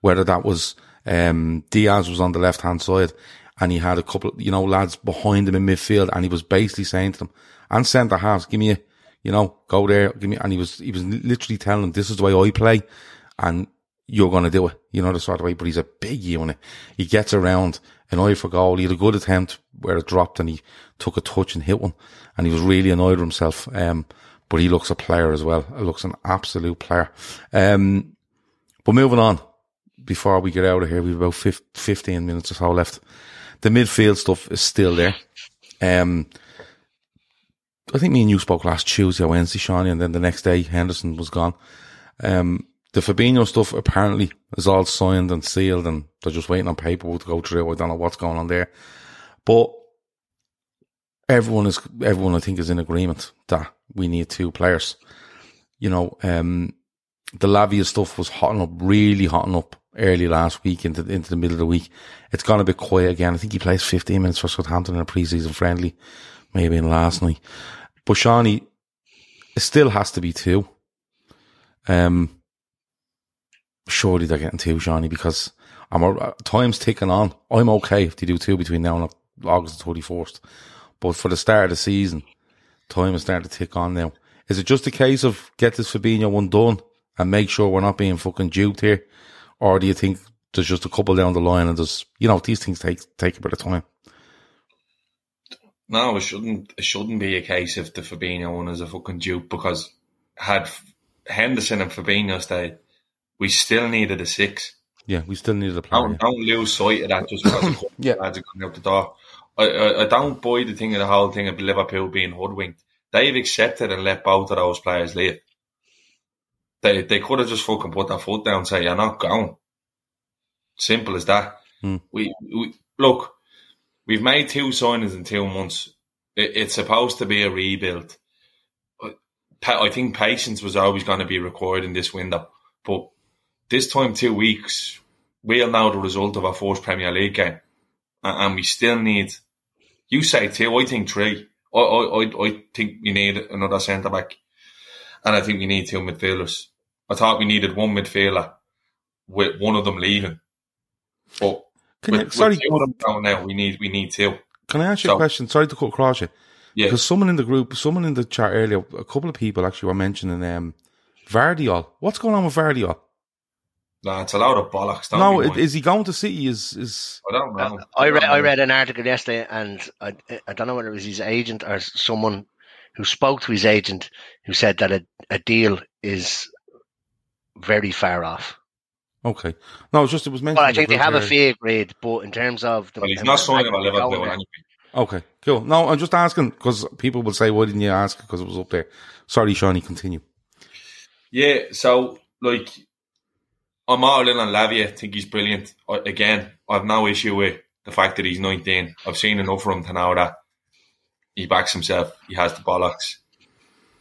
Whether that was, um, Diaz was on the left hand side and he had a couple, you know, lads behind him in midfield and he was basically saying to them, and centre halves, give me a, you know, go there, give me, and he was, he was literally telling them, this is the way I play and you're going to do it. You know, the sort of way, but he's a big unit. He gets around an eye for goal. He had a good attempt where it dropped and he took a touch and hit one and he was really annoyed with himself. Um, but he looks a player as well. He looks an absolute player. Um, but moving on before we get out of here, we've about 15 minutes or so left. The midfield stuff is still there. Um, I think me and you spoke last Tuesday Wednesday, Seany, and then the next day Henderson was gone. Um, the Fabinho stuff apparently is all signed and sealed and they're just waiting on paperwork to go through. I don't know what's going on there. But everyone is, everyone I think is in agreement that we need two players. You know, um, the Lavia stuff was hotting up, really hotting up early last week into, into the middle of the week. It's gone a bit quiet again. I think he plays 15 minutes for Southampton in a preseason friendly, maybe in last night. But Seany, it still has to be two. Um, surely they're getting two, Seany, because I'm a, time's ticking on. I'm okay if they do two between now and August the 21st. But for the start of the season, time is starting to tick on now. Is it just a case of get this Fabinho one done and make sure we're not being fucking duped here? Or do you think there's just a couple down the line and there's, you know, these things take, take a bit of time? No, it shouldn't. It shouldn't be a case if the Fabinho one is a fucking dupe because had Henderson and Fabinho stayed, we still needed a six. Yeah, we still needed a player. Don't, don't lose sight of that just because Yeah. lads are going out the door. I, I, I don't buy the thing of the whole thing of Liverpool being hoodwinked. They've accepted and let both of those players leave. They they could have just fucking put their foot down and say, You're not going. Simple as that. Hmm. We, we look, we've made two signings in two months. It, it's supposed to be a rebuild. I think patience was always going to be required in this window. But this time, two weeks, we'll know the result of our first Premier League game. And, we still need, you say two, I think three. I, I, I, I think we need another centre back. And I think we need two midfielders. I thought we needed one midfielder with one of them leaving. But Can with, I, sorry, with two of them going now, we need, we need two. can I ask you a question? Sorry to cut across you. Yeah. Because someone in the group, someone in the chat earlier, a couple of people actually were mentioning um, Gvardiol. What's going on with Gvardiol? Nah, it's a lot of bollocks. Don't No, be is, he going to City? Is is I don't know. I read don't I read an article yesterday, and I I don't know whether it was his agent or someone who spoke to his agent who said that a, a deal is very far off. okay? No, it's just it was mentioned. Well, I think they have a earlier. fee agreed, but in terms of the, Well, he's not signing with Liverpool Going there. anyway. Okay, cool. No, I'm just asking because people will say, "Why didn't you ask?" Because it was up there. Sorry, Seany. Continue. Yeah, so like I'm all in on Lavia. I think he's brilliant. Again, I've no issue with the fact that he's 19. I've seen enough from him to know that he backs himself. He has the bollocks.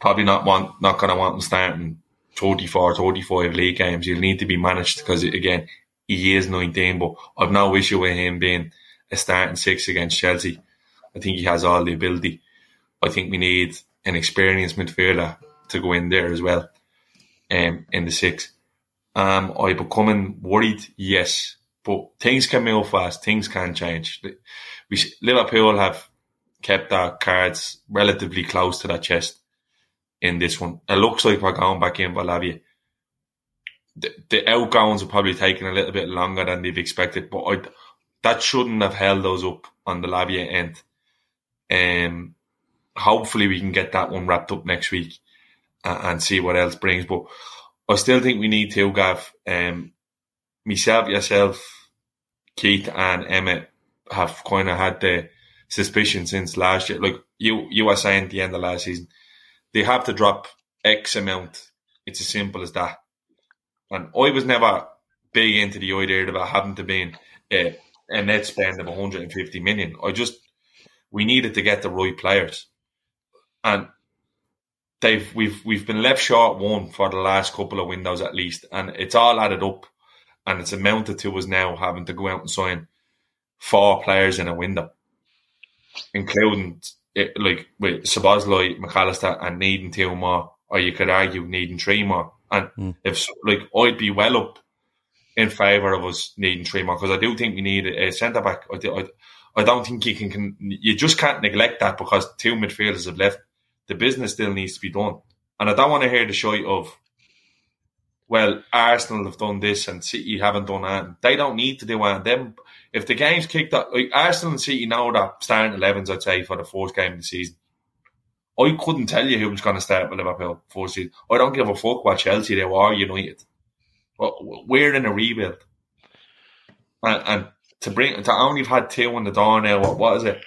Probably not want, not going to want him starting 34, 35 league games. He'll need to be managed because again, he is 19. But I've no issue with him being a starting six against Chelsea. I think he has all the ability. I think we need an experienced midfielder to go in there as well, um, in the six. Um, I becoming worried, yes, but things can move fast. Things can change. We Liverpool have kept their cards relatively close to their chest in this one. It looks like we're going back in Lavia. The, the outgoings are probably taking a little bit longer than they've expected, but I, that shouldn't have held those up on the Lavia end. Um, hopefully we can get that one wrapped up next week and, and see what else brings. But I still think we need to, Gav. Um, myself, yourself, Keith, and Emmet have kind of had the suspicion since last year. Like you, you were saying at the end of last season, they have to drop X amount. It's as simple as that. And I was never big into the idea about having to be a, a net spend of 150 million. I just we needed to get the right players, and they've we've we've been left short one for the last couple of windows at least, and it's all added up, and it's amounted to us now having to go out and sign four players in a window, including it, like with Szoboszlai, McAllister, and needing two more, or you could argue needing three more. And mm. if like I'd be well up in favour of us needing three more because I do think we need a centre back. I, I, I don't think you can, can, you just can't neglect that because two midfielders have left. The business still needs to be done, and I don't want to hear the shite of. Well, Arsenal have done this and City haven't done that. They don't need to do that. Them if the game's kicked up, like Arsenal and City know that starting 11s, I'd say, for the fourth game of the season. I couldn't tell you who was going to start with Liverpool fourth season. I don't give a fuck what Chelsea they were United. We're in a rebuild. And, and to bring, to only have had two on the door now, what, what is it?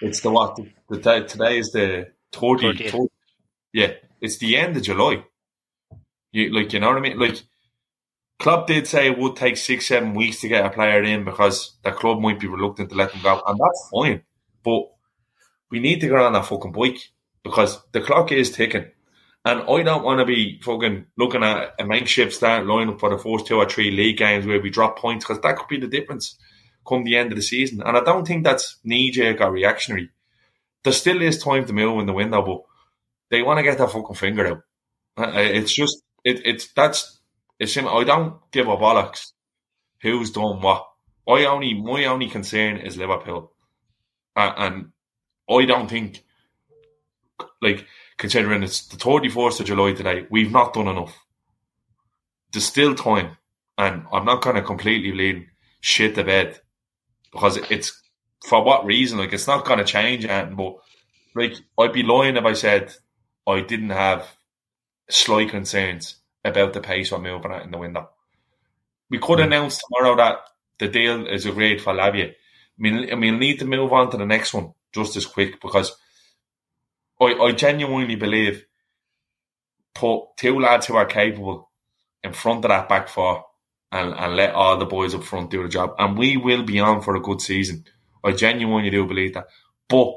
It's the what? The, the, today is the 30, 30, Yeah, it's the end of July. You, like, you know what I mean? Like, Club did say it would take six, seven weeks to get a player in because the club might be reluctant to let them go, and that's fine. But we need to get on that fucking bike because the clock is ticking. And I don't want to be fucking looking at a makeshift start lineup for the first two or three league games where we drop points because that could be the difference come the end of the season. And I don't think that's knee jerk or reactionary. There still is time to move in the window, but they want to get that fucking finger out. Uh, it's just it, it's that's it's I don't give a bollocks who's done what. I only my only concern is Liverpool, uh, and I don't think like considering it's the thirty fourth of July today, we've not done enough. There's still time, and I'm not going to completely leave shit to bed because it's for what reason? Like it's not going to change, and but like I'd be lying if I said I didn't have slight concerns about the pace we're moving at in the window. We could mm. announce tomorrow that the deal is agreed for Lavia. I mean, I mean, need to move on to the next one just as quick because I, I genuinely believe put two lads who are capable in front of that back four and, and let all the boys up front do the job. And we will be on for a good season. I genuinely do believe that. But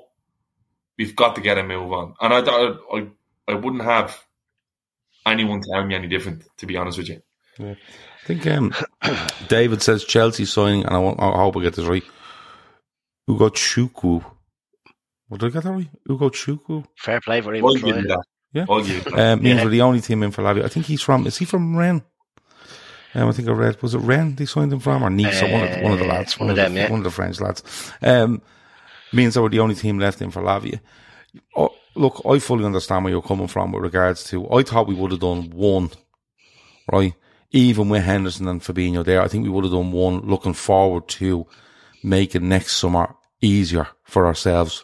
we've got to get a move on. And I, I, I wouldn't have anyone telling me any different, to be honest with you. Yeah. I think um, David says Chelsea signing, and I, want, I hope I get this right. Ugochukwu. What did I get that right? Ugochukwu. Fair play, very much. Right. Yeah. Um, means yeah. we're the only team in for Lavia. I think he's from, is he from Rennes? Um, I think I read, was it Rennes they signed him from or Nice? Uh, one, of the, one of the lads. One, one of, them, the, yeah. One of the French lads. Um, means that we're the only team left in for Lavia. Oh, look, I fully understand where you're coming from with regards to. I thought we would have done one, right? Even with Henderson and Fabinho there, I think we would have done one. Looking forward to making next summer easier for ourselves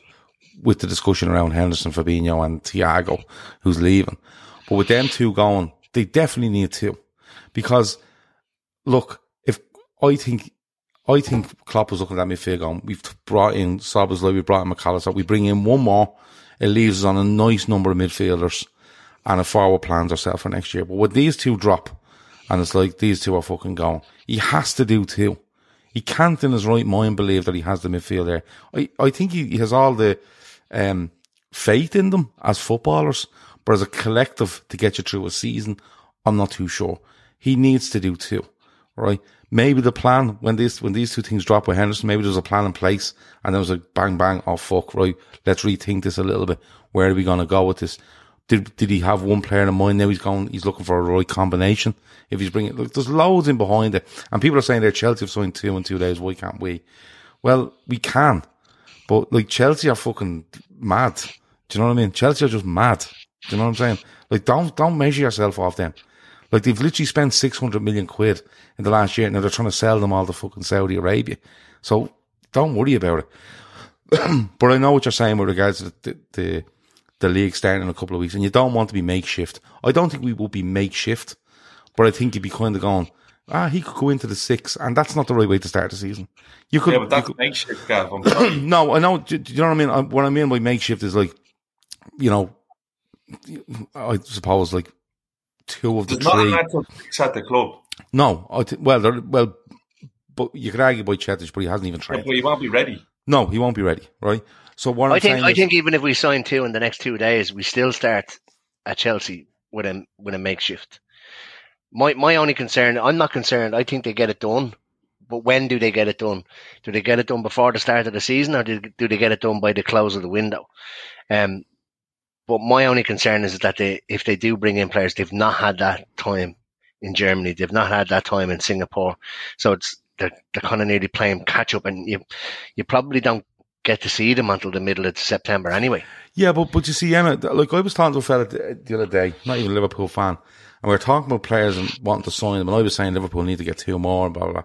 with the discussion around Henderson, Fabinho, and Thiago, who's leaving. But with them two going, they definitely need two because look, if I think I think Klopp was looking at me midfield going, we've brought in Szoboszlai, we've brought in McAllister, we bring in one more it leaves us on a nice number of midfielders and a forward plans ourselves for next year. But with these two drop, and it's like these two are fucking gone, he has to do two. He can't in his right mind believe that he has the midfield there. I, I think he, he has all the um, faith in them as footballers, but as a collective to get you through a season, I'm not too sure. He needs to do two. Right? Maybe the plan when this when these two things drop with Henderson, maybe there's a plan in place, and there was a bang bang. Oh fuck, right? Let's rethink this a little bit. Where are we going to go with this? Did did he have one player in mind? Now he's going. He's looking for a right combination. If he's bringing, look, there's loads in behind it, and people are saying they're Chelsea have signed two in two days. Why can't we? Well, we can, but like Chelsea are fucking mad. Do you know what I mean? Chelsea are just mad. Do you know what I'm saying? Like, don't don't measure yourself off them. Like they've literally spent six hundred million quid in the last year. Now they're trying to sell them all to fucking Saudi Arabia. So don't worry about it. but I know what you're saying with regards to the, the the league starting in a couple of weeks, and you don't want to be makeshift. I don't think we will be makeshift, but I think you'd be kind of going, ah, he could go into the six, and that's not the right way to start the season. You could, Yeah, but that's could- makeshift, Gav. No, I know. Do, do you know what I mean? I, what I mean by makeshift is like, you know, I suppose like two of the There's not three. an actual at the club. No, I th- well, well, but you could argue Bajčetić, but he hasn't even But he won't be ready. No, he won't be ready, right? So what I'm I think I is, think even if we sign two in the next two days, we still start at Chelsea with a with a makeshift. My my only concern, I'm not concerned. I think they get it done, but when do they get it done? Do they get it done before the start of the season, or do, do they get it done by the close of the window? Um, but my only concern is that they, if they do bring in players, they've not had that time in Germany. They've not had that time in Singapore, so it's they're, they're kind of nearly playing catch up, and you you probably don't get to see them until the middle of September anyway. yeah, but but you see, Emmet, like I was talking to a fella the, the other day, not even a Liverpool fan, and we were talking about players and wanting to sign them, and I was saying Liverpool need to get two more, and blah blah. blah.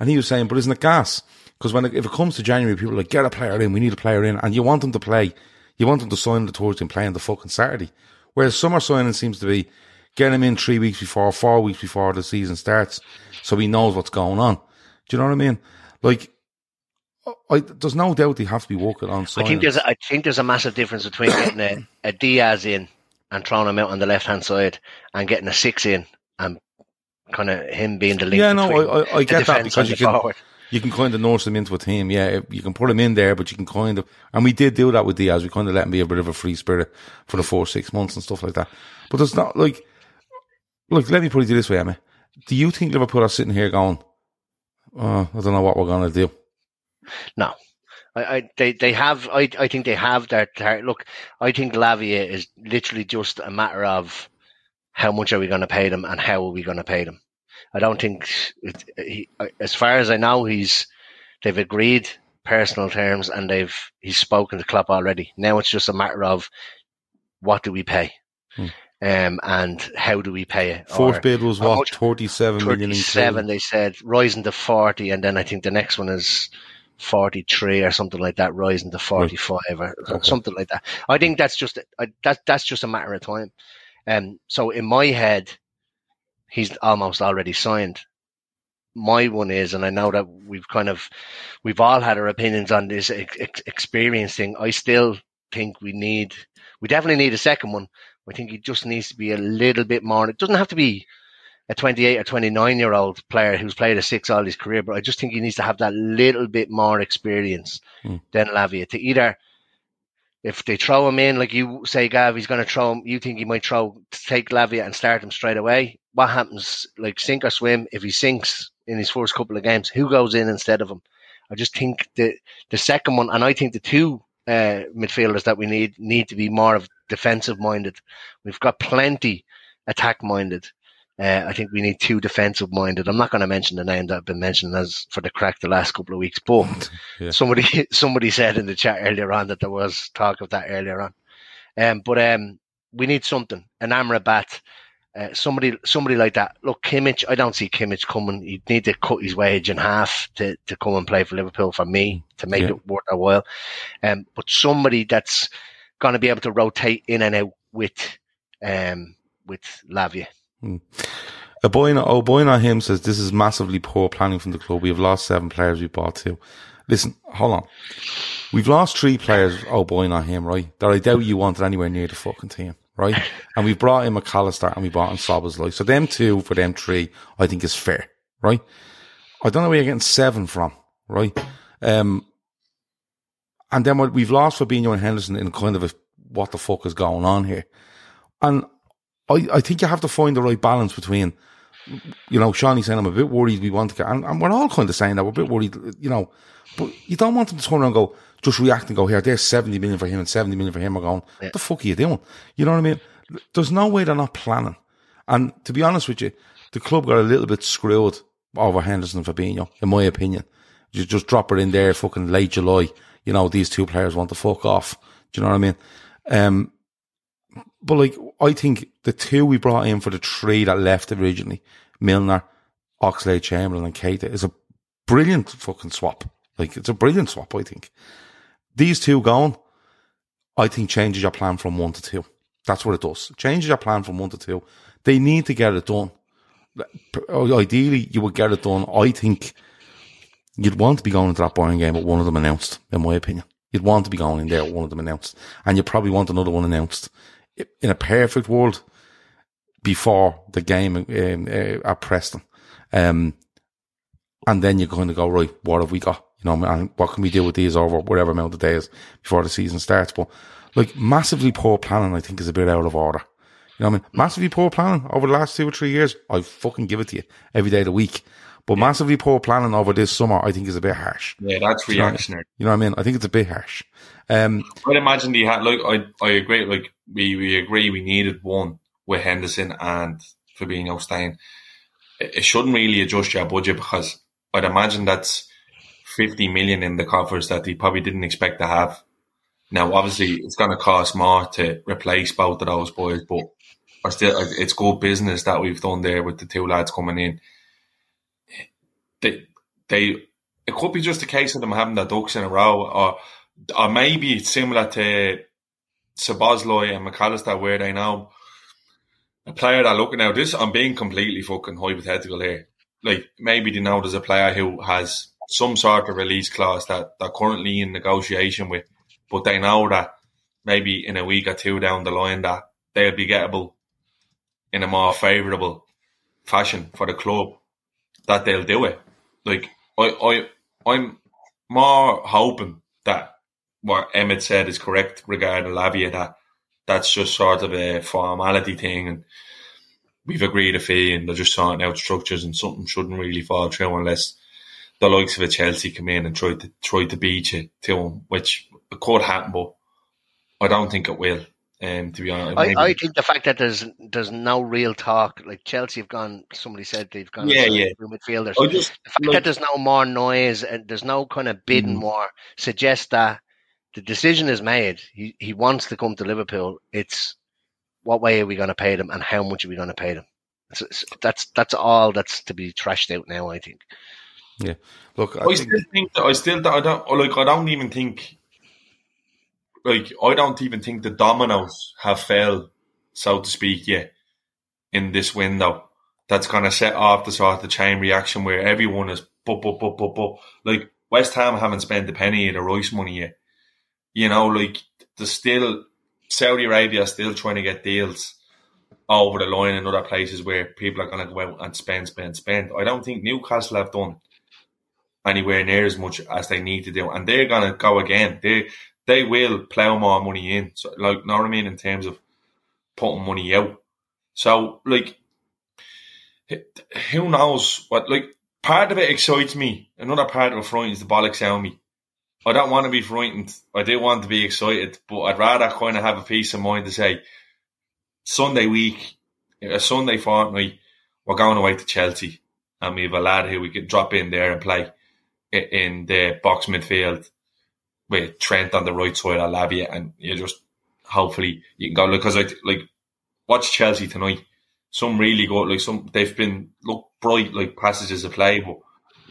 And he was saying, but isn't it gas? Because when it, if it comes to January, people are like, get a player in, we need a player in, and you want them to play, you want them to sign the Thursday and play on the fucking Saturday. Whereas summer signing seems to be get him in three weeks before, four weeks before the season starts, so he knows what's going on. Do you know what I mean? Like, I, there's no doubt they have to be working on. I think there's a, I think there's a massive difference between getting a, a Diaz in and throwing him out on the left hand side and getting a six in and kind of him being the link. Yeah, no, I, I, I get that because you can forward. You can kind of nurse them into a team. Yeah, you can put him in there, but you can kind of and we did do that with Diaz. We kind of let him be a bit of a free spirit for the four six months and stuff like that. But it's not like look. Let me put it this way, Emmet. Do you think Liverpool are sitting here going, oh, I don't know what we're going to do? No. I, I, they, they have, I, I think they have their, look, I think Lavia is literally just a matter of how much are we going to pay them and how are we going to pay them. I don't think, he, as far as I know, he's, they've agreed personal terms and they've, he's spoken to Klopp already. Now it's just a matter of what do we pay? Hmm. Um, and how do we pay it? Fourth Or bid was what much- thirty seven million. 37 they said rising to 40 and then i think the next one is 43 or something like that rising to 45 or Okay. something like that i think that's just I, that that's just a matter of time um so in my head he's almost already signed my one is and i know that we've kind of we've all had our opinions on this ex- ex- experience thing i still think we need we definitely need a second one i think he just needs to be a little bit more it doesn't have to be a 28 or 29 year old player who's played a six all his career, but I just think he needs to have that little bit more experience Hmm. than Lavia to either, if they throw him in, like you say, Gav, he's going to throw him, you think he might throw, take Lavia and start him straight away. What happens, like sink or swim, if he sinks in his first couple of games, who goes in instead of him? I just think the, the second one, and I think the two uh, midfielders that we need need to be more of defensive minded. We've got plenty attack minded. Uh, I think we need two defensive minded. I'm not going to mention the name that I've been mentioning as for the crack the last couple of weeks, but Yeah. somebody somebody said in the chat earlier on that there was talk of that earlier on. Um, but um, we need something, an Amrabat, uh, somebody somebody like that. Look, Kimmich, I don't see Kimmich coming. He'd need to cut his wage in half to, to come and play for Liverpool for me to make Yeah. it worth a while. Um, but somebody that's going to be able to rotate in and out with um with Lavia. A boy, oh boy, not him says this is massively poor planning from the club. We have lost seven players. We bought two. Listen, hold on. We've lost three players. Oh boy, not him, right? That I doubt you wanted anywhere near the fucking team, right? and we brought in McAllister and we brought in like so. Them two for them three, I think is fair, right? I don't know where you're getting seven from, right? Um, and then what we've lost Fabinho and Henderson in kind of a what the fuck is going on here, and I, I think you have to find the right balance between you know, Seany saying I'm a bit worried we want to get, and, and we're all kind of saying that we're a bit worried, you know, but you don't want them to turn around and go, just react and go, here, there's 70 million for him and 70 million for him. We're going, what the fuck are you doing? You know what I mean? There's no way they're not planning. And to be honest with you, the club got a little bit screwed over Henderson and Fabinho, in my opinion. You just drop it in there fucking late July. You know, these two players want to fuck off. Do you know what I mean? Um, but like, I think the two we brought in for the three that left originally, Milner, Oxlade-Chamberlain and Keita is a brilliant fucking swap. Like, it's a brilliant swap, I think. These two gone, I think changes your plan from one to two. That's what it does. Changes your plan from one to two. They need to get it done. Ideally, you would get it done. I think you'd want to be going into that Bayern game with one of them announced, in my opinion. You'd want to be going in there with one of them announced. And you probably want another one announced in a perfect world before the game um, uh, at Preston. Um, and then you're going to go, right, what have we got? You know, and what can we do with these over whatever amount of days before the season starts? But like massively poor planning, I think is a bit out of order. You know what I mean? Massively poor planning over the last two or three years. I fucking give it to you every day of the week. But yeah. massively poor planning over this summer, I think is a bit harsh. Yeah, that's reactionary. You know what I mean? I think it's a bit harsh. Um, I'd imagine he had, like, I, I agree, like, we, we agree we needed one with Henderson and Fabinho staying. It, it shouldn't really adjust your budget because I'd imagine that's 50 million in the coffers that he probably didn't expect to have. Now, obviously, it's going to cost more to replace both of those boys, but still, it's good business that we've done there with the two lads coming in they they it could be just a case of them having their ducks in a row, or or maybe it's similar to Szoboszlai and McAllister, where they now a player that looking now. This I'm being completely fucking hypothetical here. Like maybe they know there's a player who has some sort of release clause that they're currently in negotiation with, but they know that maybe in a week or two down the line that they'll be gettable in a more favourable fashion for the club, that they'll do it. Like I I I'm more hoping that what Emmet said is correct regarding Lavia that that's just sort of a formality thing and we've agreed a fee and they're just sorting out structures and something shouldn't really fall through unless the likes of a Chelsea come in and try to try to beat you to them, which could happen, but I don't think it will. Um, to be honest, I, I, think the fact that there's there's no real talk, like Chelsea have gone. Somebody said they've gone. Yeah, yeah. Midfielders. Just, the fact like, that there's no more noise and there's no kind of bidding mm. more suggests that the decision is made. He he wants to come to Liverpool. It's what way are we going to pay them and how much are we going to pay them? It's, it's, that's that's all that's to be trashed out now. I think. Yeah. Look, I, I think, still think that I still I don't like I don't even think like I don't even think the dominoes have fell, so to speak, yet in this window. That's gonna set off the sort of chain reaction where everyone is but but but but but like West Ham haven't spent a penny of the Rice money yet. You know, like there's still Saudi Arabia still trying to get deals over the line in other places where people are going to go out and spend, spend, spend. I don't think Newcastle have done anywhere near as much as they need to do, and they're to go again. They they will plow more money in. So, like, know what I mean? In terms of putting money out. So, like, who knows what, like, part of it excites me. Another part of it frightens the bollocks out of me. I don't want to be frightened. I do want to be excited, but I'd rather kind of have a peace of mind to say Sunday week, a Sunday fortnight, we're going away to Chelsea and we have a lad who we could drop in there and play in the box midfield with Trent on the right side of Lavia, and you just hopefully you can go look because like like watch Chelsea tonight. Some really good, like some they've been look bright like passages of play, but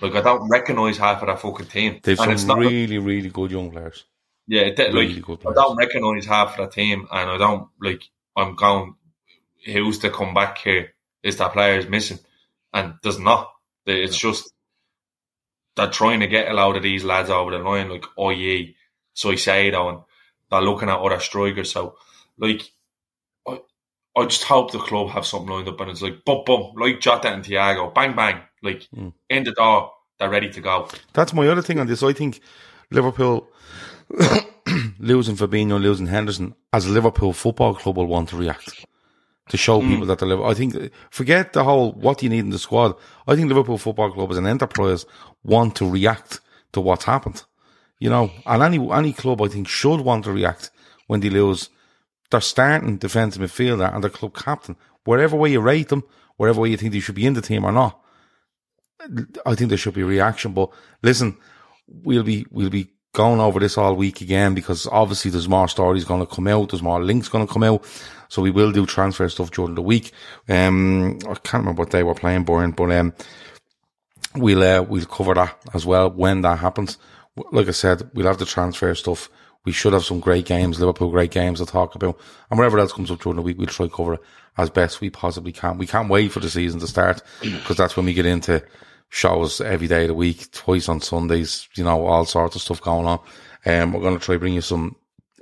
like I don't recognise half of that fucking team. They've and some really like, really good young players. Yeah, they, really like I don't recognise half of that team, and I don't like I'm going. Who's to come back here? Is that players missing? And there's not. It's just they're trying to get a lot of these lads over the line, like Oye, Caicedo, and they're looking at other strikers. So, like, I, I just hope the club have something lined up and it's like, boom, boom, like Jota and Thiago, bang, bang, like, mm. in the door, they're ready to go. That's my other thing on this. I think Liverpool losing Fabinho, losing Henderson, as a Liverpool football club will want to react. To show mm. people that they're Liverpool. I think forget the whole what do you need in the squad. I think Liverpool Football Club as an enterprise want to react to what's happened. You know, and any any club I think should want to react when they lose their starting defensive midfielder and their club captain. Wherever way you rate them, wherever way you think they should be in the team or not, I think there should be a reaction. But listen, we'll be we'll be going over this all week again because obviously there's more stories going to come out. There's more links going to come out. So we will do transfer stuff during the week. Um, I can't remember what day we're playing, Bayern, but um, we'll uh, we'll cover that as well when that happens. Like I said, we'll have the transfer stuff. We should have some great games, Liverpool great games to talk about, and whatever else comes up during the week, we'll try to cover it as best we possibly can. We can't wait for the season to start because that's when we get into shows every day of the week, twice on Sundays, you know, all sorts of stuff going on. Um, we're going to try bring you some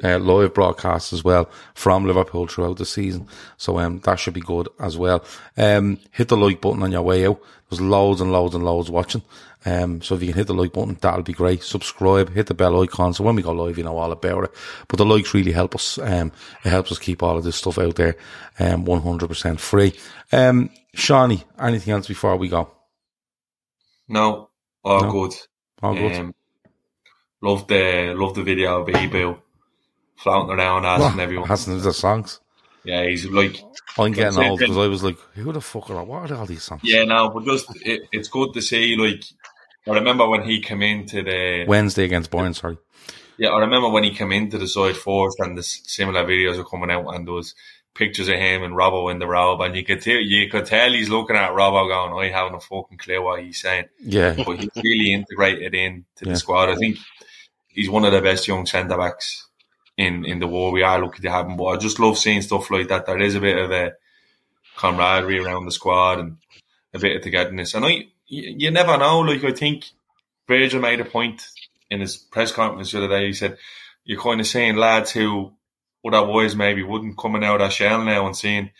uh, live broadcasts as well from Liverpool throughout the season. So, um, that should be good as well. Um, hit the like button on your way out. There's loads and loads and loads watching. Um, so if you can hit the like button, that'll be great. Subscribe, hit the bell icon. So when we go live, you know all about it. But the likes really help us. Um, it helps us keep all of this stuff out there, um, 100% free. Um, Seany, anything else before we go? No, all No. good. All good. Um, love the love the video of Ibou flaunting around asking everyone. Hasn't the songs? Yeah, he's like, I'm getting old because I was like, who the fuck are what are all these songs? yeah, no, but just it, it's good to see. Like, I remember when he came into the Wednesday against Bayern, sorry. Yeah, I remember when he came into the side first and the similar videos were coming out and there was pictures of him and Robbo in the robe and you could tell you could tell he's looking at Robbo going, I haven't a fucking clue what he's saying. Yeah. But he's really integrated into Yeah. the squad. I think he's one of the best young centre backs in, in the world. We are lucky to have him. But I just love seeing stuff like that. There is a bit of a camaraderie around the squad and a bit of togetherness. And I you, you never know, like I think Virgil made a point in his press conference the other day. He said, You're kind of seeing lads who otherwise maybe wouldn't coming out of shell now and seeing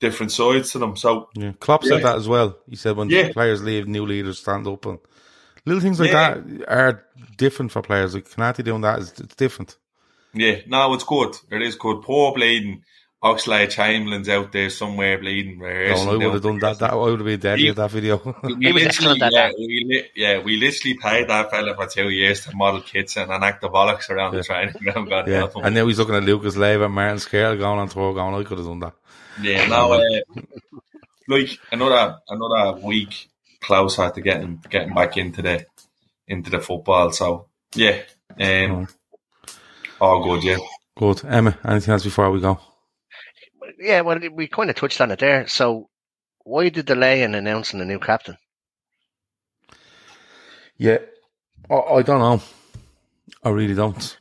different sides to them. So Yeah. Klopp said Yeah. that as well. He said when Yeah. players leave, new leaders stand up and little things like Yeah. that are different for players. Like Konaté doing that is it's different. yeah, no, it's good. It is good. Poor bleeding. Oxlade-Chamberlain's out there somewhere bleeding. No, rehearsing I would have done that. That I would have been dead He- at that video. We literally, yeah, we li- yeah, we literally paid that fella for two years to model kits and enact the bollocks around Yeah. the training ground. God yeah. help him. And now he's looking at Lucas Leiva, Martin Škrtel going on tour, going, I could have done that. Yeah, now uh, like another another week closer to getting getting back into the into the football. So yeah, um, all good. Yeah, Good. Emmet, anything else before we go? Yeah, well, we kind of touched on it there. So, why the delay in announcing the new captain? Yeah. I, I don't know. I really don't.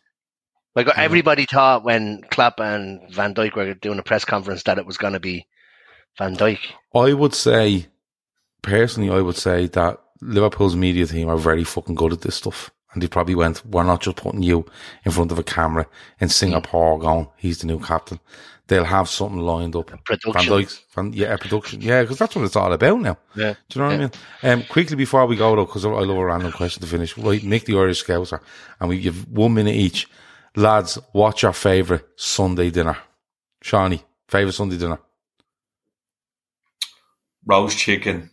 Like everybody thought when Klopp and Van Dijk were doing a press conference that it was going to be Van Dijk. I would say, personally, I would say that Liverpool's media team are very fucking good at this stuff. And they probably went, we're not just putting you in front of a camera in mm. Singapore going, he's the new captain. They'll have something lined up. Production. Van Dijk's, Van, yeah, production. Yeah, because that's what it's all about now. Yeah. Do you know what I mean? Um, quickly before we go though, because I love a random question to finish. Right, Nick the Irish Scouser, and we give one minute each. Lads, what's your favourite Sunday dinner? Seany, favourite Sunday dinner? roast chicken,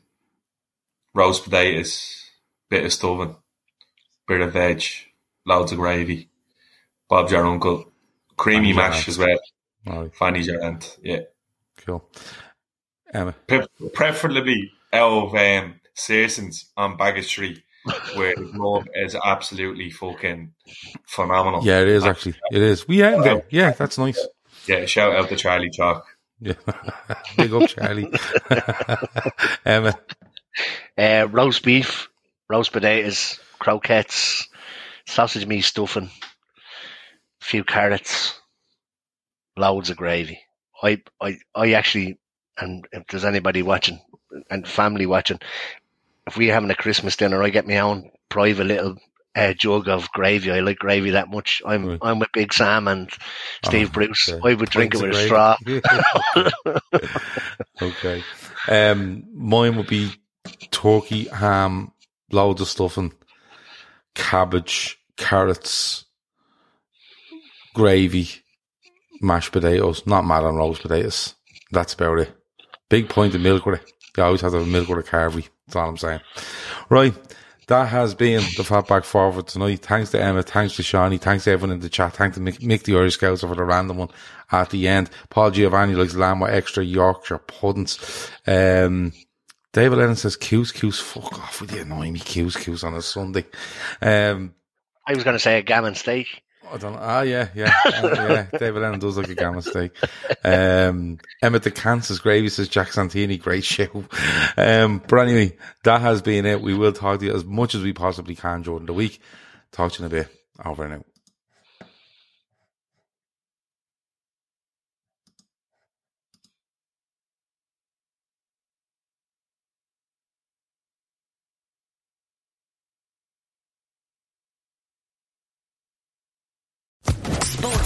roast potatoes, bit of stuffing, bit of veg, loads of gravy. Bob's your uncle, creamy mash as well. All right, Fanny's your aunt. Yeah, cool. Emmet, Pre- preferably out of um, Searsons on Baggot Street, where the grub is absolutely fucking phenomenal. yeah, it is actually. It is. We end there. Yeah, that's nice. Yeah, shout out to Charlie Chalk. Yeah. Big up, Charlie. Emmet, Uh, roast beef, roast potatoes, croquettes, sausage meat stuffing, a few carrots, loads of gravy. I, I, I actually, and if there's anybody watching and family watching, if we're having a Christmas dinner, I get my own private little uh, jug of gravy. I like gravy that much. I'm, Right. I'm with Big Sam and Steve Oh, Bruce. okay. I would drink it with a straw. okay. Um, mine would be turkey, ham, loads of stuffing, cabbage, carrots, gravy, mashed potatoes, not mad on roast potatoes. That's about it. Big point of milk with it. You always have to have milk with a. That's all I'm saying. Right. That has been the Fatback Forward tonight. Thanks to Emmet. Thanks to Seany. Thanks to everyone in the chat. Thanks to Mick, Mick the Irish Scouts for the random one at the end. Paul Giovanni likes lamb with extra Yorkshire puddings. Um, David Lennon says, Q's, Q's, fuck off with you annoying me, Q's, Q's on a Sunday. Um, I was going to say a gammon steak. I don't know. Ah, yeah, yeah, uh, yeah. David Lennon does like a gammon steak. Um, Emma the Kansas Gravy says Jack Santini, great show. Um, but anyway, that has been it. We will talk to you as much as we possibly can during the week. Talk to you in a bit. Over and out. Sports